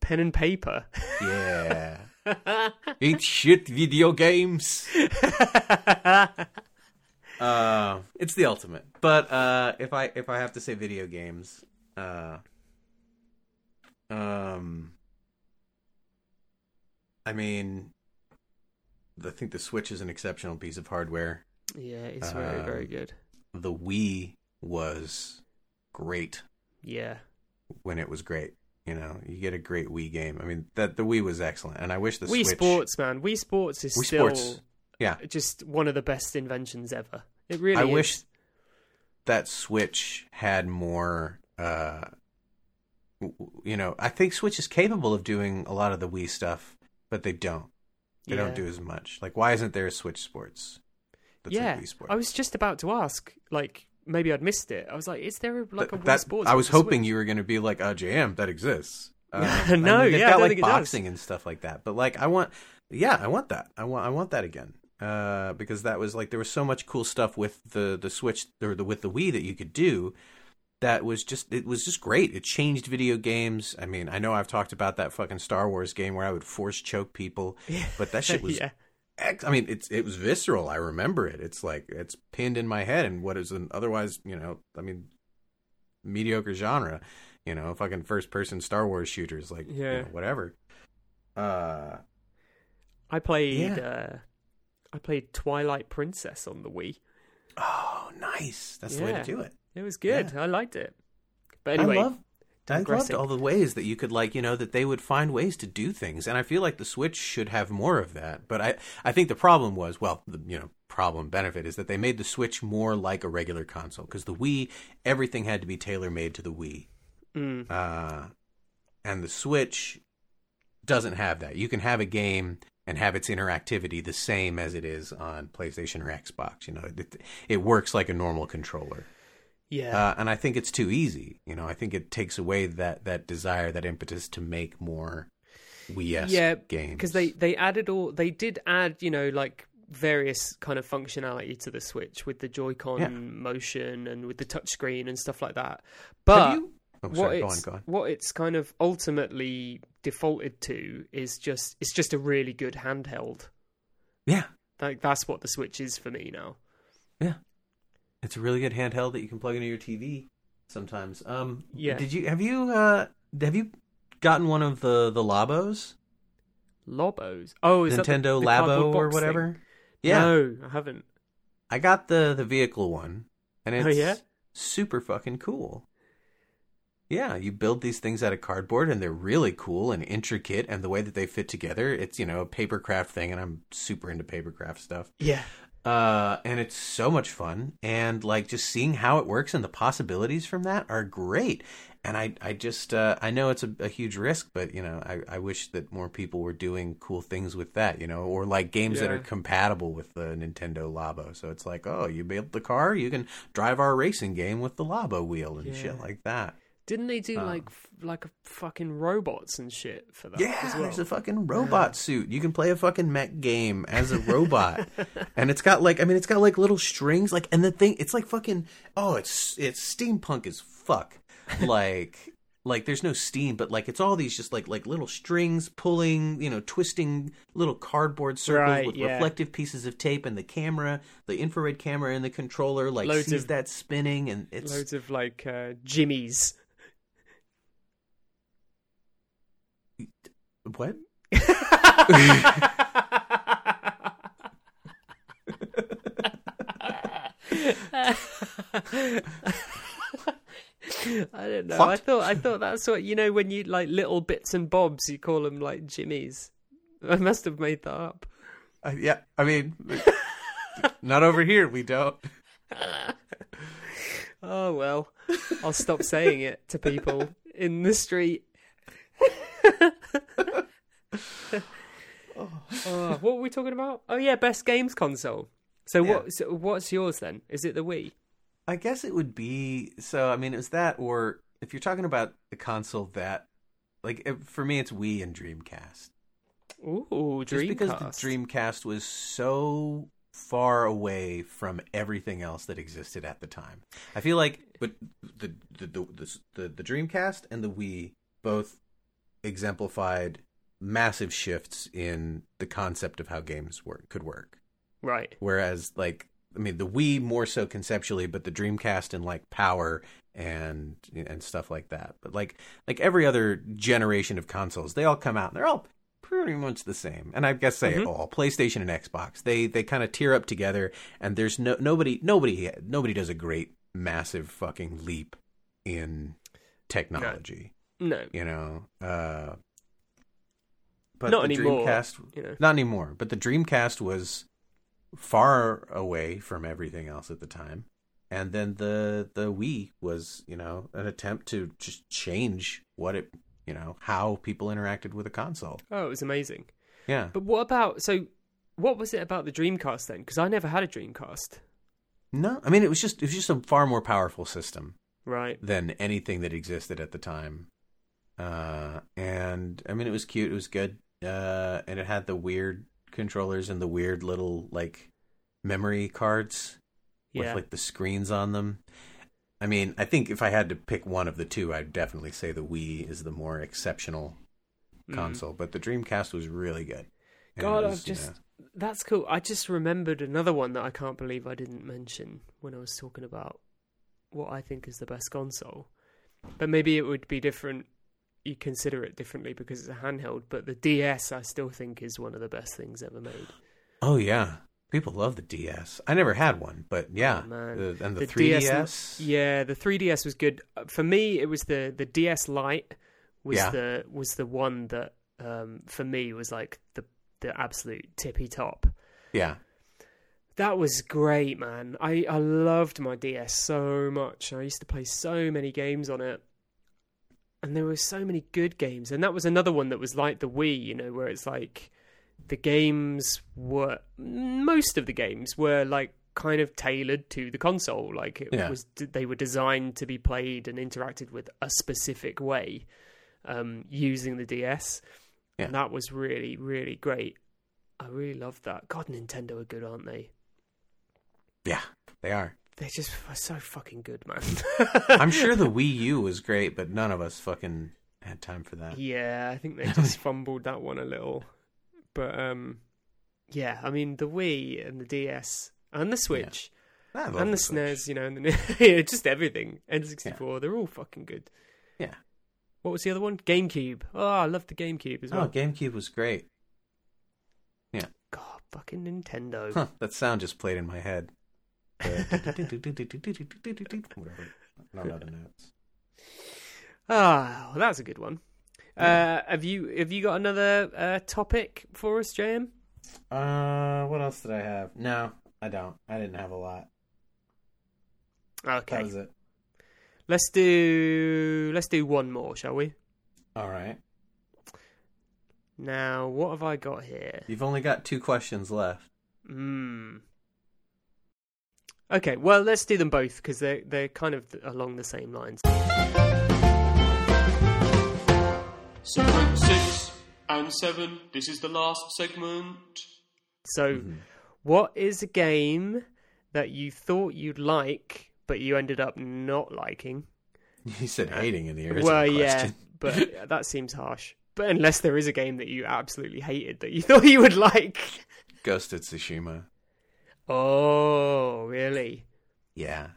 Pen and paper.
yeah [LAUGHS] Ain't shit video games. [LAUGHS] Uh, it's the ultimate. But uh, if I if I have to say video games, uh, um, I mean, I think the Switch is an exceptional piece of hardware.
yeah, it's very very
Um,
good.
The Wii was great
Yeah,
when it was great. You know, you get a great Wii game. I mean, that the Wii was excellent, and I wish the
Wii
Switch.
Sports, man. Wii Sports is
Wii
still
Sports, yeah.
just one of the best inventions ever. It really
I
is.
wish that Switch had more. Uh, you know, I think Switch is capable of doing a lot of the Wii stuff, but they don't. They
Yeah.
don't do as much. Like, why isn't there a Switch Sports? That's
yeah,
like Wii Sports.
I was just about to ask. Like, maybe I'd missed it. I was like, is there like a Wii
that,
Sports?
I was hoping
Switch?
you were going to be like, "Oh, JM, that exists." Uh, [LAUGHS]
No,
I mean,
yeah, I
got
don't
like
it does.
boxing and stuff like that. But like, I want, yeah, I want that. I want, I want that again. Uh, because that was like there was so much cool stuff with the the Switch or the with the Wii that you could do. That was just it was just great. It changed video games. I mean, I know I've talked about that fucking Star Wars game where I would force choke people, [LAUGHS] but that shit was
yeah.
ex- I mean, it's it was visceral. I remember it. It's like it's pinned in my head. And what is an otherwise, you know, I mean, mediocre genre. You know, fucking first person Star Wars shooters, like you know, whatever. Uh,
I played.
Yeah.
Uh, I played Twilight Princess on the Wii.
oh, nice. That's the way to do it.
It was good. I liked it. But
I
anyway,
love. I loved all the ways that you could like, you know, that they would find ways to do things, and I feel like the Switch should have more of that. But I, I think the problem was, well, the you know, problem benefit is that they made the Switch more like a regular console because the Wii, everything had to be tailor made to the Wii.
Mm,
uh, and the Switch doesn't have that. You can have a game and have its interactivity the same as it is on PlayStation or Xbox. You know, it, it works like a normal controller,
yeah.
uh, and I think it's too easy. You know, I think it takes away that that desire, that impetus to make more Wii
yeah,
games.
because they they added all they did add you know like various kind of functionality to the Switch with the Joy-Con
Yeah.
motion and with the touchscreen and stuff like that. But
Have you? Oh,
what
sorry, go on,
it's
go on.
what it's kind of ultimately defaulted to is just it's just a really good handheld.
Yeah,
Like that's what the Switch is for me now.
yeah, it's a really good handheld that you can plug into your TV sometimes. Um,
Yeah.
Did you have you uh have you gotten one of the the Labos?
Lobos. Oh, is that the-
Nintendo
the
Labo or whatever.
thing?
Yeah,
No, I haven't.
I got the the vehicle one, and it's
Oh, yeah?
super fucking cool. Yeah, you build these things out of cardboard, and they're really cool and intricate, and the way that they fit together, it's you know a papercraft thing, and I'm super into papercraft stuff.
Yeah.
Uh, and it's so much fun, and like just seeing how it works and the possibilities from that are great. And I, I just, uh, I know it's a, a huge risk, but you know, I, I wish that more people were doing cool things with that, you know, or like games that are compatible with the Nintendo Labo. So it's like, oh, you built the car, you can drive our racing game with the Labo wheel and
Yeah.
shit like that.
Didn't they do
Um,
like like a fucking robots and shit for that?
Yeah,
as well?
there's a fucking robot suit. You can play a fucking mech game as a robot, [LAUGHS] and it's got like I mean, it's got like little strings, like, and the thing, it's like fucking oh, it's it's steampunk as fuck. Like, [LAUGHS] like there's no steam, but like it's all these just like like little strings pulling, you know, twisting little cardboard circles
Right,
with
yeah.
reflective pieces of tape, and the camera, the infrared camera and the controller, like
Loads
sees
of-
that spinning, and it's
Loads of like uh, jimmies.
What? [LAUGHS]
I don't know.
What?
I thought I thought that's what you know when you like little bits and bobs. You call them like jimmies. I must have made that up.
Uh, yeah, I mean, not over here. We don't. [LAUGHS]
Oh well, I'll stop saying it to people in the street. [LAUGHS] [LAUGHS] oh, what were we talking about? Oh yeah, best games console. So
Yeah.
what? So what's yours then? Is it the Wii?
I guess it would be so. I mean, it was that, or if you're talking about the console that, like, for me, it's Wii and Dreamcast.
Ooh,
Just because the
Dreamcast.
Dreamcast was so far away from everything else that existed at the time. I feel like, but the the the the, the, the Dreamcast and the Wii both exemplified massive shifts in the concept of how games work could work.
Right.
Whereas, like, I mean, the Wii more so conceptually, but the Dreamcast and like power and and stuff like that. But like like every other generation of consoles, they all come out and they're all pretty much the same. And I guess say
Mhm.
all PlayStation and Xbox, they they kind of tear up together, and there's no nobody nobody nobody does a great massive fucking leap in technology.
No.
You know, uh, but
Not
the
anymore.
Dreamcast,
You know.
not anymore. But the Dreamcast was far away from everything else at the time, and then the the Wii was, you know, an attempt to just change what it, you know, how people interacted with a console.
Oh, it was amazing.
Yeah,
But what about so? What was it about the Dreamcast then? Because I never had a Dreamcast.
no, I mean it was just it was just a far more powerful system
Right.
than anything that existed at the time. Uh, and I mean, it was cute. It was good. Uh, and it had the weird controllers and the weird little like memory cards with like the screens on them. I mean, I think if I had to pick one of the two, I'd definitely say the Wii is the more exceptional
Mm.
console. But the Dreamcast was really good. And
God, I've
was, you
just
know-
that's cool. I just remembered another one that I can't believe I didn't mention when I was talking about what I think is the best console. But maybe it would be different. You consider it differently because it's a handheld. But the DS, I still think, is one of the best things ever made.
oh yeah, people love the DS. I never had one, but yeah,
Oh,
the, and the,
The
3DS.
DS, Yeah, the 3DS was good. Uh, For me, it was the the DS Lite was
Yeah.
the was the one that um, for me was like the the absolute tippy top.
yeah.
That was great, man. I, I loved my DS so much. I used to play so many games on it. And there were so many good games. And that was another one that was like the Wii, you know, where it's like the games were most of the games were like kind of tailored to the console. Like it
Yeah.
was they were designed to be played and interacted with a specific way um, using the DS.
Yeah.
And that was really, really great. I really loved that. God, Nintendo are good, aren't they?
Yeah, they are.
They're just f- so fucking good, man. [LAUGHS]
I'm sure the [LAUGHS] Wii U was great, but none of us fucking had time for that.
Yeah, I think they [LAUGHS] just fumbled that one a little. But um yeah, I mean the Wii and the DS and the Switch
love
and the,
Switch.
SNES, you know, and the, yeah, just everything. N64, they're all fucking good.
Yeah.
What was the other one? GameCube. Oh, I love the GameCube as
Oh,
well.
GameCube was great. Yeah.
God, fucking Nintendo.
Huh, that sound just played in my head. Whatever. Know the notes.
Ah, well, that's a good one. Uh, have you have you got another uh, topic for us, JM?
Uh, what else did I have? No, I don't. I didn't have a lot. That
Okay,
was it.
let's do let's do one more, shall we?
All right.
Now, what have I got here?
You've only got two questions left.
Hmm. Okay, well, let's do them both because they're they're kind of along the same lines.
Segment 6 and 7. This is the last segment.
So,
Mm-hmm.
what is a game that you thought you'd like but you ended up not liking? [LAUGHS]
You said hating in the original
well, yeah,
question. [LAUGHS]
but that seems harsh. But unless there is a game that you absolutely hated that you [LAUGHS] thought you would like.
Ghost of Tsushima.
Oh, really?
Yeah.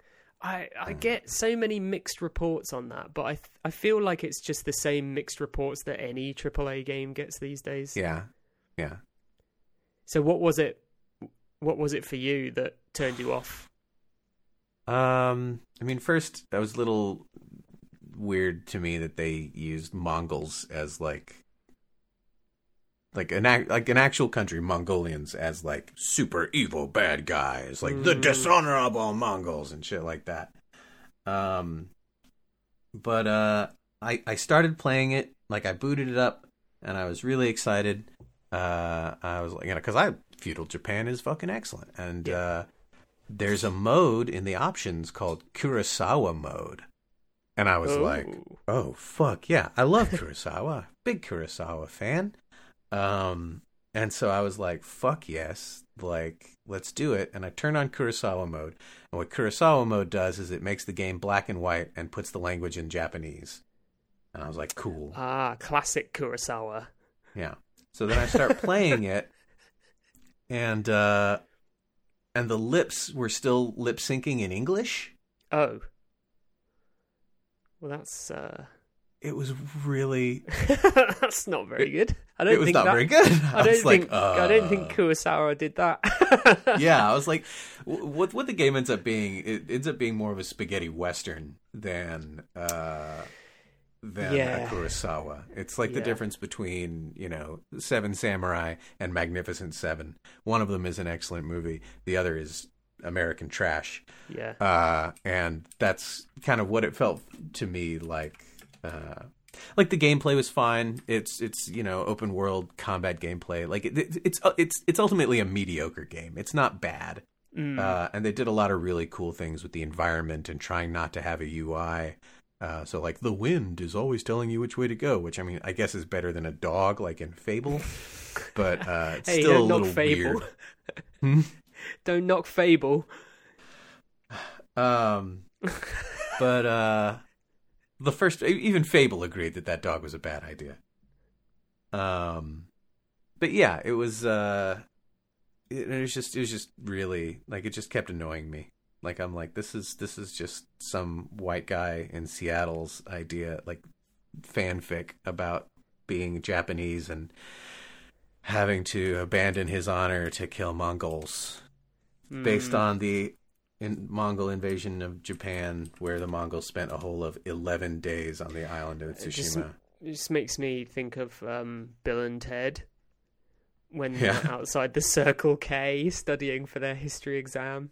I, I
Mm.
get so many mixed reports on that, but I th- I feel like it's just the same mixed reports that any AAA game gets these days.
Yeah. Yeah.
So what was it? What was it for you that turned you off?
Um, I mean, first that was a little weird to me that they used Mongols as like like an ac- like an actual country, Mongolians as like super evil bad guys, like the
Mm.
dishonorable Mongols and shit like that. Um, but uh, I I started playing it, like I booted it up, and I was really excited. Uh, I was like, you know, because I feudal Japan is fucking excellent, and
Yeah.
uh, there's a mode in the options called Kurosawa mode, and I was like,
Oh.
oh fuck yeah, I love Kurosawa, big Kurosawa fan. Um, and so I was like, fuck yes, like let's do it. And I turned on Kurosawa mode, and what Kurosawa mode does is it makes the game black and white and puts the language in Japanese. And I was like, cool.
ah, classic Kurosawa.
Yeah. So then I start [LAUGHS] playing it, and uh, and the lips were still lip syncing in English.
Oh. Well, that's uh,
It was really. [LAUGHS]
that's not very good. I don't think
It was
think
not
that,
very good. [LAUGHS]
I don't
was like,
think I don't think
uh,
Kurosawa did that. [LAUGHS]
yeah, I was like, what what the game ends up being? It ends up being more of a spaghetti western than uh, than
Yeah.
a Kurosawa. It's like the difference between you know Seven Samurai and Magnificent Seven. One of them is an excellent movie. The other is American trash.
yeah.
uh, and that's kind of what it felt to me like. Uh, like the gameplay was fine. It's it's you know open world combat gameplay. Like it, it, it's it's it's ultimately a mediocre game. It's not bad,
Mm.
uh, and they did a lot of really cool things with the environment and trying not to have a UI. Uh, so like the wind is always telling you which way to go, which I mean I guess is better than a dog like in Fable, but uh, [LAUGHS] it's
hey,
still a
don't knock
little
Fable.
weird. [LAUGHS] Hmm?
don't knock Fable.
Um, but uh, the first, even Fable agreed that that dog was a bad idea. Um, but yeah, it was. Uh, it, it was just, it was just really like it just kept annoying me. Like I'm like, this is this is just some white guy in Seattle's idea, like fanfic about being Japanese and having to abandon his honor to kill Mongols based
Mm.
on the in Mongol invasion of Japan, where the Mongols spent a whole of eleven days on the island of
It just-
Tsushima.
It just makes me think of um, Bill and Ted when
Yeah.
they're outside the Circle K studying for their history exam,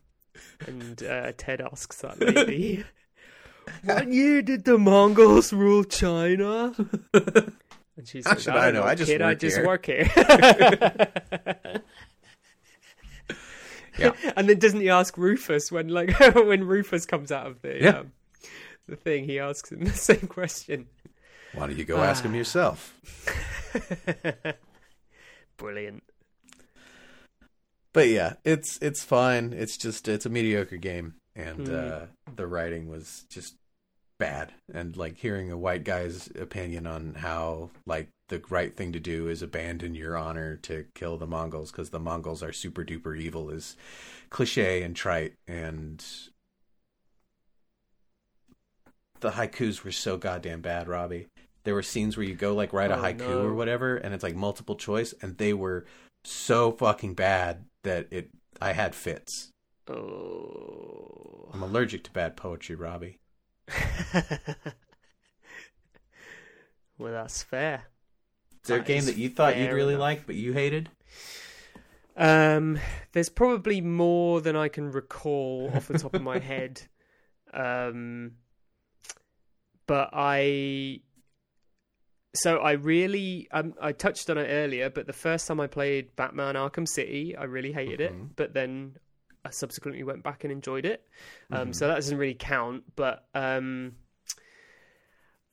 and uh, Ted asks that lady, [LAUGHS] "What year did the Mongols rule China?" [LAUGHS] And she's
How
like,
should
"I,
I
don't
know? I just
kid, I just
here."
work here." [LAUGHS]
Yeah. [LAUGHS]
and then doesn't he ask Rufus when like [LAUGHS] when Rufus comes out of the
Yeah.
um, the thing? He asks him [LAUGHS] the same question.
Why don't you go ask him
Ah.
yourself?
Brilliant.
But yeah, it's it's fine. It's just it's a mediocre game, and
Hmm.
uh, the writing was just bad. And like hearing a white guy's opinion on how like the right thing to do is abandon your honor to kill the Mongols because the Mongols are super duper evil is cliche and trite. And the haikus were so goddamn bad, Robbie. There were scenes where you go like write a
Oh,
haiku
no.
or whatever, and it's like multiple choice, and they were so fucking bad that it I had fits.
Oh.
I'm allergic to bad poetry, Robbie.
Well, that's fair.
Is there a game that you thought you'd really
enough.
like but you hated?
Um, there's probably more than I can recall off the top of my [LAUGHS] head. Um, but I, so I really, um, I touched on it earlier. But the first time I played Batman Arkham City, I really hated
Mhm.
it. But then I subsequently went back and enjoyed it. Um,
Mhm.
so that doesn't really count. But um,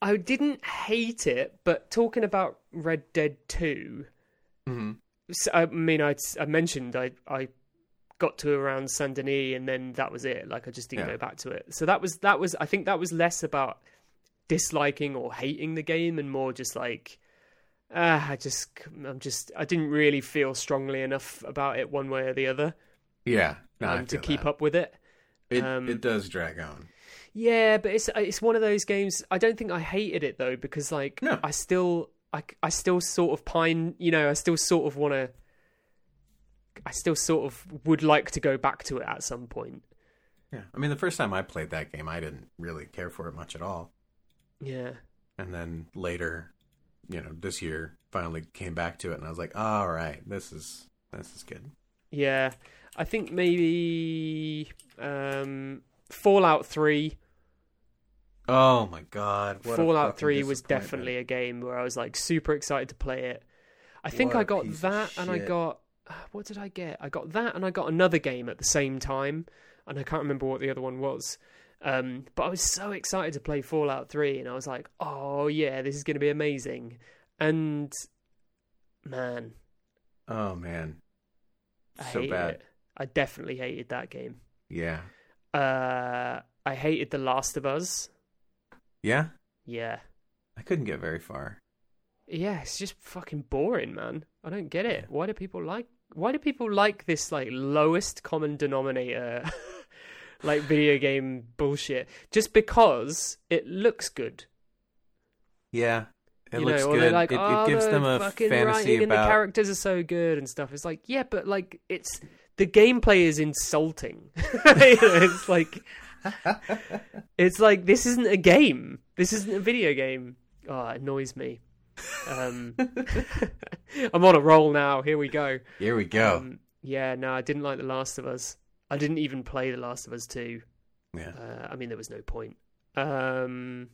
I didn't hate it. But talking about Red Dead Two.
Mm-hmm.
So, I mean, I, I mentioned I, I got to around Saint Denis and then that was it. Like I just didn't
Yeah.
go back to it. So that was that was I think that was less about disliking or hating the game and more just like ah, I just I'm just I didn't really feel strongly enough about it one way or the other
Yeah,
um, to keep
that.
up with it.
It
um,
it does drag on.
Yeah, but it's it's one of those games. I don't think I hated it though because like
No.
I still I, I still sort of pine. You know, I still sort of want to. I still sort of would like to go back to it at some point.
Yeah, I mean, the first time I played that game, I didn't really care for it much at all,
Yeah,
and then later, you know, this year, finally came back to it, and I was like, all right, this is this is good.
yeah. I think maybe um, Fallout Three.
Oh my god, what
Fallout Three was definitely a game where I was like super excited to play it. I think
What
I got that, and I got [SIGHS] what did I get? I got that, and I got another game at the same time, and I can't remember what the other one was. Um, but I was so excited to play Fallout Three, and I was like, "Oh yeah, this is going to be amazing!" And man,
Oh man,
I
so bad.
it. I definitely hated that game.
Yeah,
Uh, I hated The Last of Us.
yeah.
Yeah,
I couldn't get very far.
yeah, it's just fucking boring, man. I don't get it. Why do people like? Why do people like this like lowest common denominator, [LAUGHS] like video game bullshit? Just because it looks good.
Yeah, it
you
looks
know,
good.
like,
it,
oh,
it gives
the
them a
fucking
fantasy
writing and the characters are so good and stuff. It's like, yeah, but like it's the gameplay is insulting. [LAUGHS] It's like it's like this isn't a game. This isn't a video game. Oh, it annoys me. Um, [LAUGHS] I'm on a roll now. Here we go.
Here we go.
Um, yeah, no, I didn't like The Last of Us. I didn't even play The Last of Us 2.
yeah.
Uh, I mean, there was no point. Um,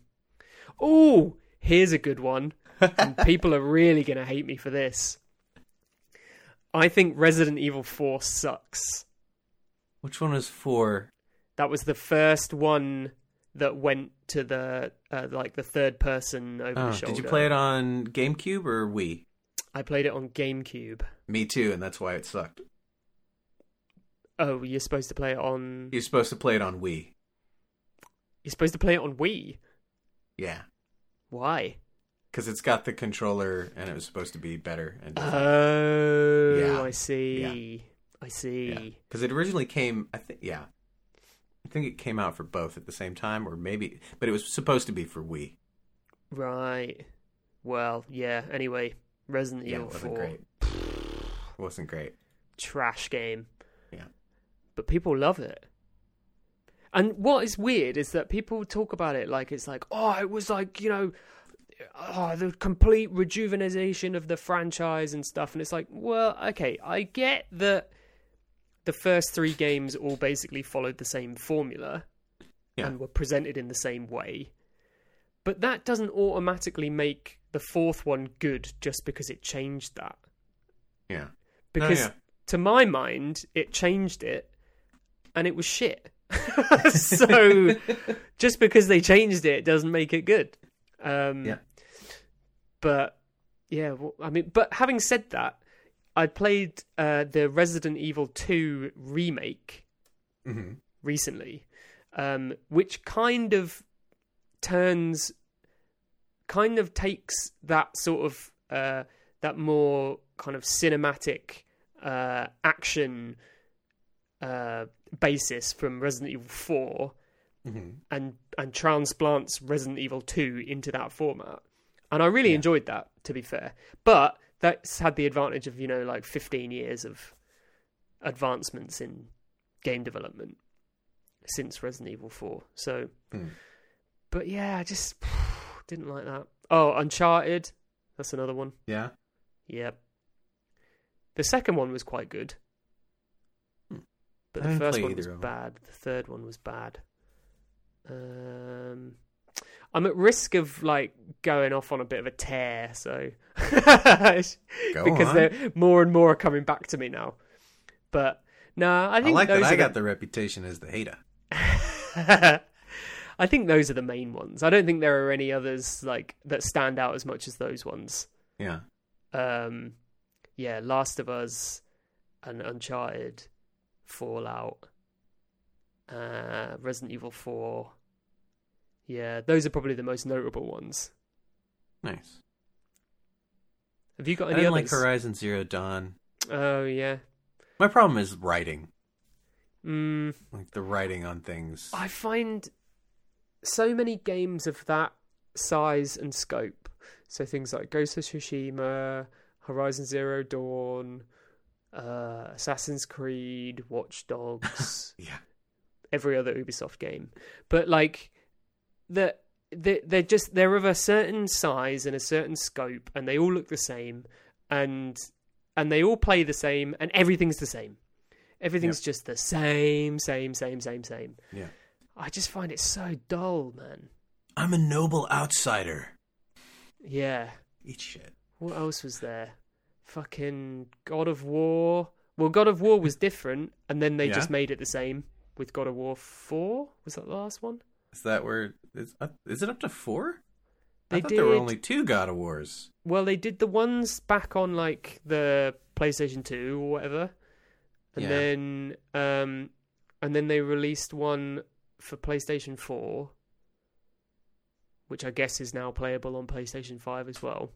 oh, here's a good one. and [LAUGHS] people are really going to hate me for this. I think Resident Evil 4 sucks.
Which one was four?
That was the first one that went to the uh, like the third person over
Oh,
the shoulder.
did you play it on GameCube or Wii?
I played it on GameCube.
Me too, and that's why it sucked.
Oh, you're supposed to play it on.
You're supposed to play it on Wii.
You're supposed to play it on Wii.
Yeah,
Why?
Because it's got the controller, and it was supposed to be better. And
Oh,
Yeah.
I see. I see.
because it originally came, I think, yeah, I think it came out for both at the same time, or maybe, but it was supposed to be for Wii.
Right. Well, yeah. Anyway, Resident Evil
wasn't
4
great. Wasn't great.
trash game.
Yeah.
But people love it. And what is weird is that people talk about it like it's like, oh, it was like, you know, oh, the complete rejuvenation of the franchise and stuff. And it's like, well, okay, I get that the first three games all basically followed the same formula
Yeah.
and were presented in the same way. But that doesn't automatically make the fourth one good just because it changed that.
Yeah,
Because
yeah.
to my mind, it changed it and it was shit. [LAUGHS] [LAUGHS] so just because they changed it doesn't make it good. Um,
Yeah.
But yeah, well, I mean, but having said that, I played uh, the Resident Evil 2 remake
hmm
recently, um, which kind of turns, kind of takes that sort of uh, that more kind of cinematic uh, action uh, basis from Resident Evil Four
hmm
and and transplants Resident Evil 2 into that format. And I really
Yeah.
enjoyed that, to be fair. But that's had the advantage of, you know, like 15 years of advancements in game development since Resident Evil 4. So,
Hmm.
but yeah, I just [SIGHS] didn't like that. Oh, Uncharted. That's another one.
yeah.
Yep. The second one was quite good.
Hmm.
But the first one was bad. The third one was bad. Um, I'm at risk of like going off on a bit of a tear, so because more and more are coming back to me now. But no, I
I
think
like
those
that. I got
the,
the reputation as the hater. [LAUGHS]
I think those are the main ones. I don't think there are any others like that stand out as much as those ones.
Yeah.
um yeah last of us and uncharted fallout uh resident evil 4 yeah those are probably the most notable ones
Nice.
have you got
I
any
didn't like Horizon Zero Dawn.
oh yeah
My problem is writing.
mm,
Like the writing on things.
i find so many games of that size and scope so things like ghost of tsushima horizon zero dawn uh, assassin's creed watch dogs [LAUGHS]
Yeah.
every other Ubisoft game. But like the they they're just they're of a certain size and a certain scope and they all look the same and and they all play the same and everything's the same. Everything's just the same, same, same, same, same.
Yeah.
I just find it so dull, man.
I'm a noble outsider.
Yeah.
Eat shit.
What else was there? Fucking God of War. Well, God of War was different, and then they
Yeah.
just made it the same with God of War Four. Was that the last one?
Is that where? Is, uh, is it up to four?
They
I thought there were only two God of Wars.
Well, they did the ones back on like the PlayStation Two or whatever, and
Yeah.
then um, and then they released one for PlayStation Four, which I guess is now playable on PlayStation Five as well.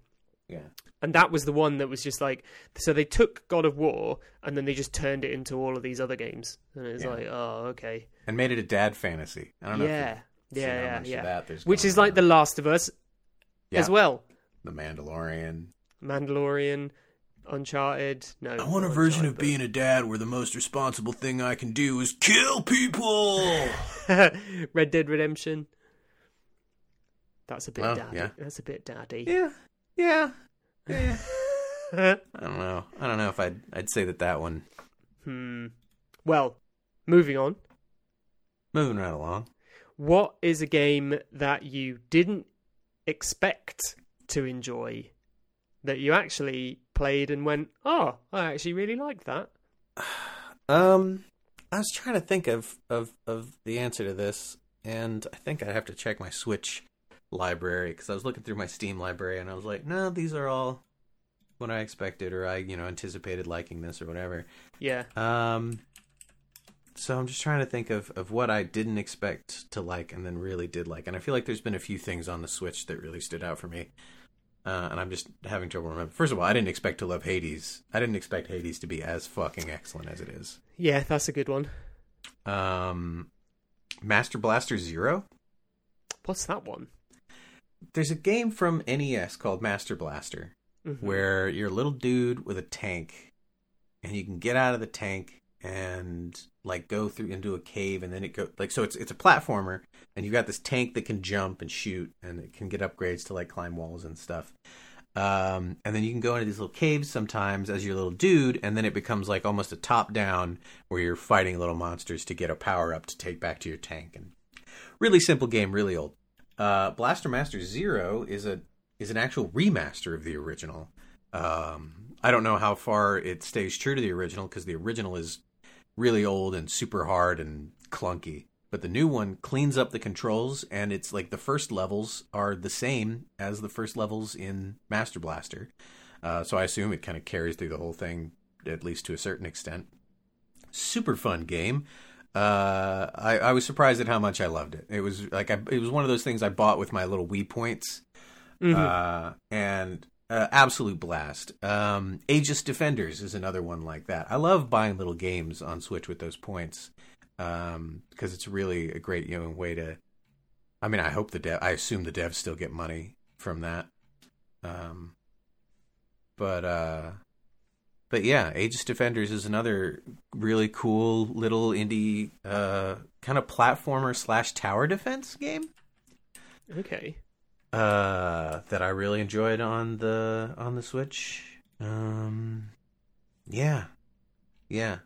Yeah.
and that was the one that was just like so they took God of War and then they just turned it into all of these other games, and it's
Yeah.
like oh okay,
And made it a dad fantasy. I don't know.
yeah,
if you've
yeah,
seen how
yeah,
of
yeah.
That there's
Which
going
is like. The Last of Us
Yeah.
as well.
the Mandalorian.
Mandalorian, Uncharted. No,
I want a
not
version of
Uncharted,
being a dad where the most responsible thing I can do is kill people. [LAUGHS]
Red Dead Redemption. That's a bit
Oh,
daddy.
yeah.
That's a bit daddy.
yeah, yeah, yeah. [LAUGHS] I don't know. I don't know if I'd I'd say that that one.
hmm. Well, moving on.
Moving right along.
What is a game that you didn't expect to enjoy that you actually played and went, "Oh, I actually really like that." [SIGHS]
Um, I was trying to think of of of the answer to this, and I think I'd have to check my Switch library because I was looking through my Steam library and I was like, no, these are all what I expected or I you know anticipated liking this or whatever.
Yeah.
Um, so I'm just trying to think of of what I didn't expect to like and then really did like, and I feel like there's been a few things on the Switch that really stood out for me. Uh, and I'm just having trouble remembering. First of all, I didn't expect to love Hades. I didn't expect Hades to be as fucking excellent as it is.
Yeah, that's a good one.
Um, Master Blaster Zero.
What's that one?
There's a game from NES called Master Blaster
Mhm.
where you're a little dude with a tank, and you can get out of the tank and like go through into a cave, and then it go like so. It's it's a platformer, and you've got this tank that can jump and shoot, and it can get upgrades to like climb walls and stuff. Um, and then you can go into these little caves sometimes as your little dude, and then it becomes like almost a top down where you're fighting little monsters to get a power up to take back to your tank. And really simple game, really old. Uh, Blaster Master Zero is a is an actual remaster of the original. Um, I don't know how far it stays true to the original because the original is really old and super hard and clunky. But the new one cleans up the controls, and it's like the first levels are the same as the first levels in Master Blaster. Uh, so I assume it kind of carries through the whole thing, at least to a certain extent. Super fun game. Uh, I, I was surprised at how much I loved it. It was like I, it was one of those things I bought with my little Wii points,
Mhm.
uh, and uh, absolute blast. Um, Aegis Defenders is another one like that. I love buying little games on Switch with those points um, because it's really a great you know way to. I mean, I hope the dev. I assume the devs still get money from that. Um, but uh, but yeah, Aegis Defenders is another really cool little indie uh kind of platformer slash tower defense game
okay.
uh that I really enjoyed on the on the Switch. Um yeah. Yeah.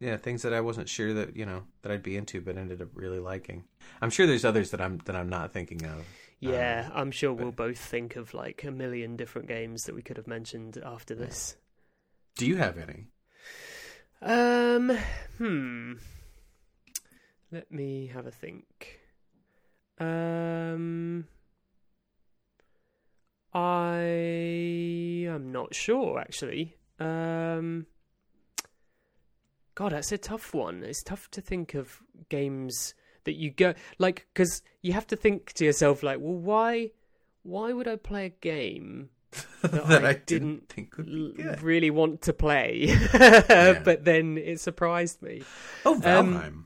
Yeah, things that I wasn't sure that, you know, that I'd be into but ended up really liking. I'm sure there's others that I'm that I'm not thinking of.
Yeah,
Um,
I'm sure we'll both think of like a million different games that we could have mentioned after this.
Do you have any?
Um, hmm. Let me have a think. Um, I am not sure actually. Um, God, that's a tough one. It's tough to think of games that you go like because you have to think to yourself like, well, why, why would I play a game [LAUGHS] that, I, didn't
think would be good.
really want to play,
Yeah. [LAUGHS]
but then it surprised me.
Oh,
Um,
Valheim.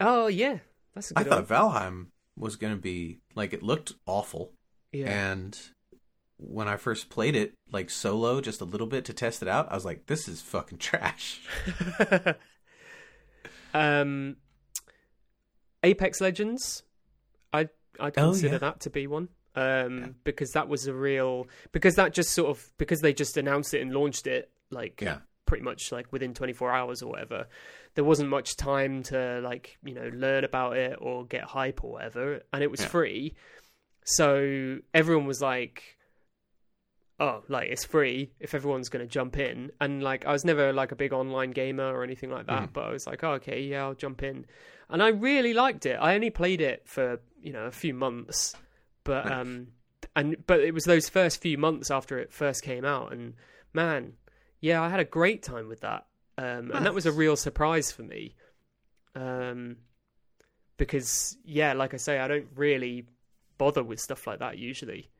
Oh yeah, that's a
I thought
one.
Valheim was going to be like it looked awful
Yeah,
and when I first played it like solo just a little bit to test it out, I was like this is fucking trash. [LAUGHS]
um, Apex Legends, I I
Oh,
consider
yeah.
that to be one. Um,
Yeah.
because that was a real because that just sort of because they just announced it and launched it like
Yeah.
pretty much like within 24 hours or whatever there wasn't much time to like you know learn about it or get hype or whatever and it was
Yeah.
free so everyone was like oh like it's free if everyone's going to jump in and like i was never like a big online gamer or anything like that
Mhm.
but i was like oh, okay yeah i'll jump in and i really liked it i only played it for you know a few months but um and but it was those first few months after it first came out and man yeah i had a great time with that um and that was a real surprise for me um because yeah like i say i don't really bother with stuff like that usually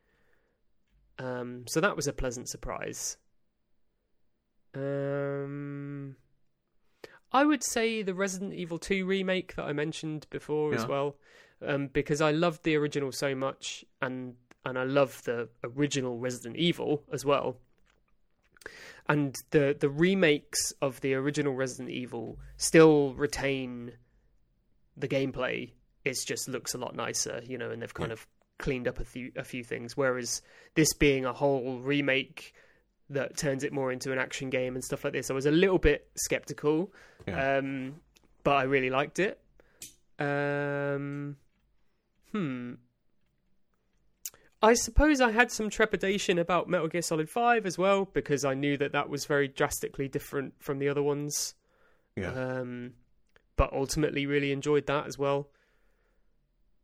Um, so that was a pleasant surprise. Um, I would say the Resident Evil 2 remake that I mentioned before as well, um, because I loved the original so much, and and I love the original Resident Evil as well. And the the remakes of the original Resident Evil still retain the gameplay. It just looks a lot nicer, you know, and they've kind
Yeah.
of cleaned up a few a few things. Whereas this being a whole remake that turns it more into an action game and stuff like this, I was a little bit skeptical,
Yeah.
um, but I really liked it. Um, hmm. I suppose I had some trepidation about Metal Gear Solid Five as well because I knew that that was very drastically different from the other ones.
Yeah.
Um, but ultimately, really enjoyed that as well.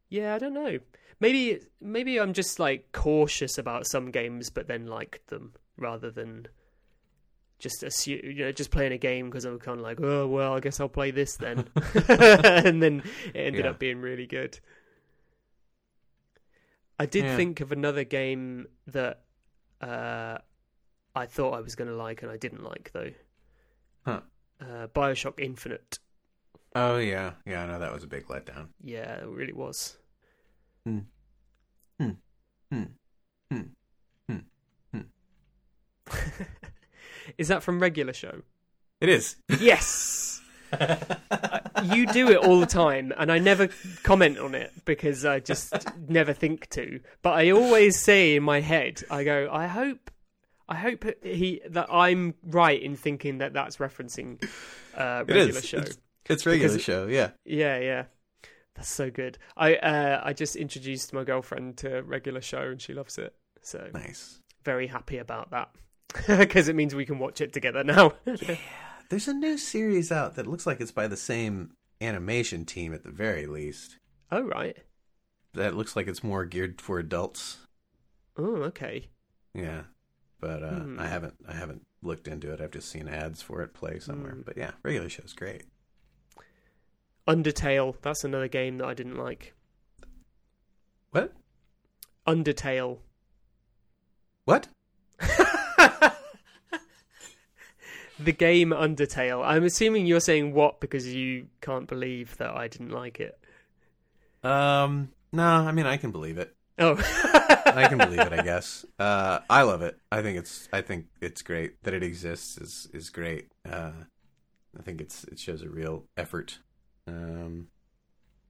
Yeah, I don't know. Maybe maybe I'm just like cautious about some games, but then liked them rather than just assume, you know, just playing a game because I'm kind of like, oh well, I guess I'll play this then, [LAUGHS] and then it ended
Yeah.
up being really good. I did
Yeah.
think of another game that uh, I thought I was going to like and I didn't like though.
Huh.
Uh, Bioshock Infinite.
Oh yeah, yeah. I know that was a big letdown.
Yeah, it really was.
Hmm. Hmm. Hmm. Hmm. Hmm. [LAUGHS]
Is that from regular show?
It is.
Yes. [LAUGHS] [LAUGHS] You do it all the time, and I never comment on it because I just never think to. But I always say in my head, I go, I hope, I hope he that I'm right in thinking that that's referencing uh, regular
is.
show.
It's, it's regular
Because-
show. Yeah.
Yeah, yeah. That's so good. I uh, I just introduced my girlfriend to regular show, and she loves it. So
Nice.
very happy about that [LAUGHS] because it means we can watch it together now. [LAUGHS]
There's a new series out that looks like it's by the same animation team at the very least.
oh right.
That looks like it's more geared for adults.
Oh okay.
Yeah. But uh,
Hmm.
I haven't I haven't looked into it. I've just seen ads for it play somewhere.
Hmm.
But yeah, regular show's great.
Undertale. That's another game that I didn't like.
What?
Undertale.
What?
The game Undertale. I'm assuming you're saying what because you can't believe that I didn't like it.
Um no, I mean I can believe it.
Oh. [LAUGHS]
I can believe it, I [LAUGHS] guess. Uh I love it. I think it's I think it's great that it exists is is great. Uh I think it's it shows a real effort. Um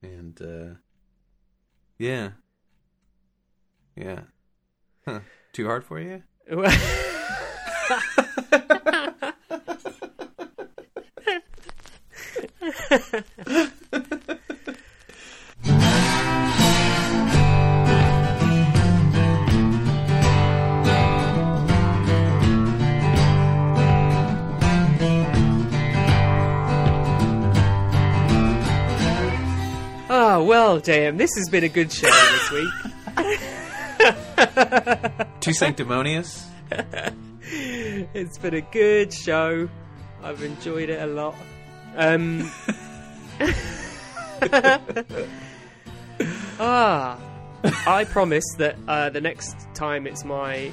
and uh yeah. Yeah. Huh. Too hard for you? [LAUGHS]
oh well, JM. This has been a good show this week.
Too sanctimonious? [LAUGHS]
it's been a good show. I've enjoyed it a lot. Um, ah, I promise that uh, the next time it's my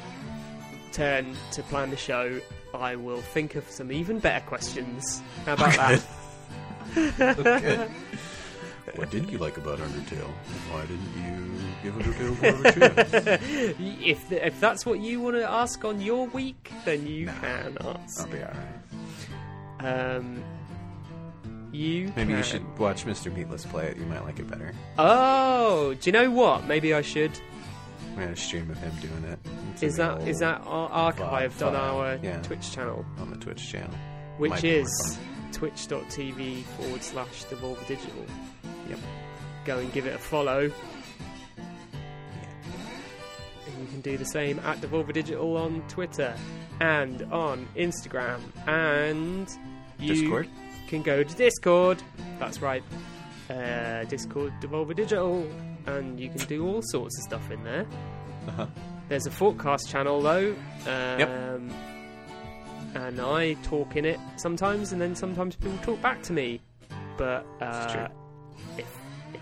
turn to plan the show, I will think of some even better questions. How about that?
Good. What did you like about Undertale? Why didn't you give Undertale more of a chance? [LAUGHS]
if th- if that's what you want to ask on your week, then you
Nah.
can ask.
I'll be alright.
Um, you
Maybe you
can.
should watch Mr. Meatless play it. You might like it better.
Oh, do you know what? Maybe I should.
We had a stream of him doing it. It's
Is that is that ar- archived on our
yeah.
Twitch channel,
on the Twitch channel?
which
Might
is twitch.tv forward slash Devolver Digital.
Yep.
Go and give it a follow. And you can do the same at Devolver Digital on Twitter and on Instagram. And you
Discord.
Can go to Discord. That's right. Uh, Discord Devolver Digital. And you can do all sorts of stuff in there.
Uh-huh.
There's a forecast channel though. Um,
Yep.
And I talk in it sometimes, and then sometimes people talk back to me. But uh, if if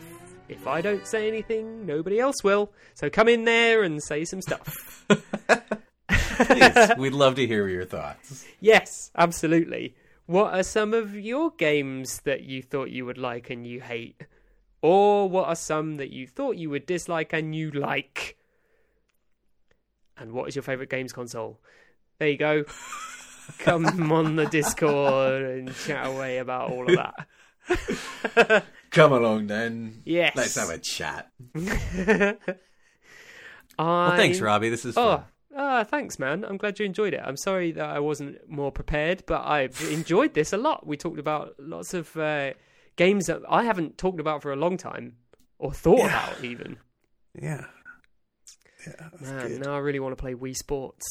if I don't say anything, nobody else will. So come in there and say some stuff. [LAUGHS]
Please, we'd love to hear your thoughts.
yes, absolutely. What are some of your games that you thought you would like and you hate? Or what are some that you thought you would dislike and you like? And what is your favourite games console? There you go. [LAUGHS] Come on the Discord and chat away about all of that. [LAUGHS]
Come along then.
Yes.
Let's have a chat.
I... [LAUGHS]
Well, thanks, Robbie. This is
Oh,
fun.
Ah, thanks, man. I'm glad you enjoyed it. I'm sorry that I wasn't more prepared, but I've enjoyed this a lot. We talked about lots of uh, games that I haven't talked about for a long time or thought
Yeah.
about even.
Yeah. Yeah,
Man,
good.
now I really want to play Wii Sports.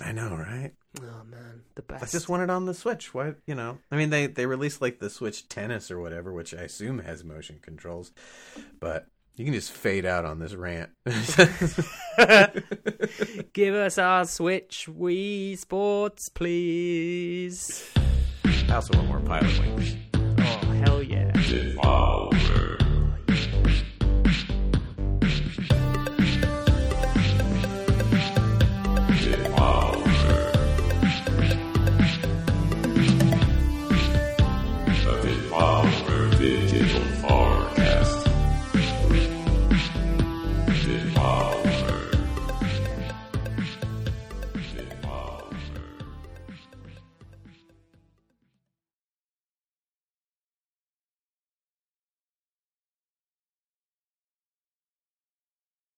I know, right?
Oh man, the best.
I just want it on the Switch. Why, you know? I mean, they they released like the Switch Tennis or whatever, which I assume has motion controls, but you can just fade out on this rant. [LAUGHS]
Give us our Switch Wii Sports, please.
I also want more Pilotwings.
Oh hell yeah!
Devour.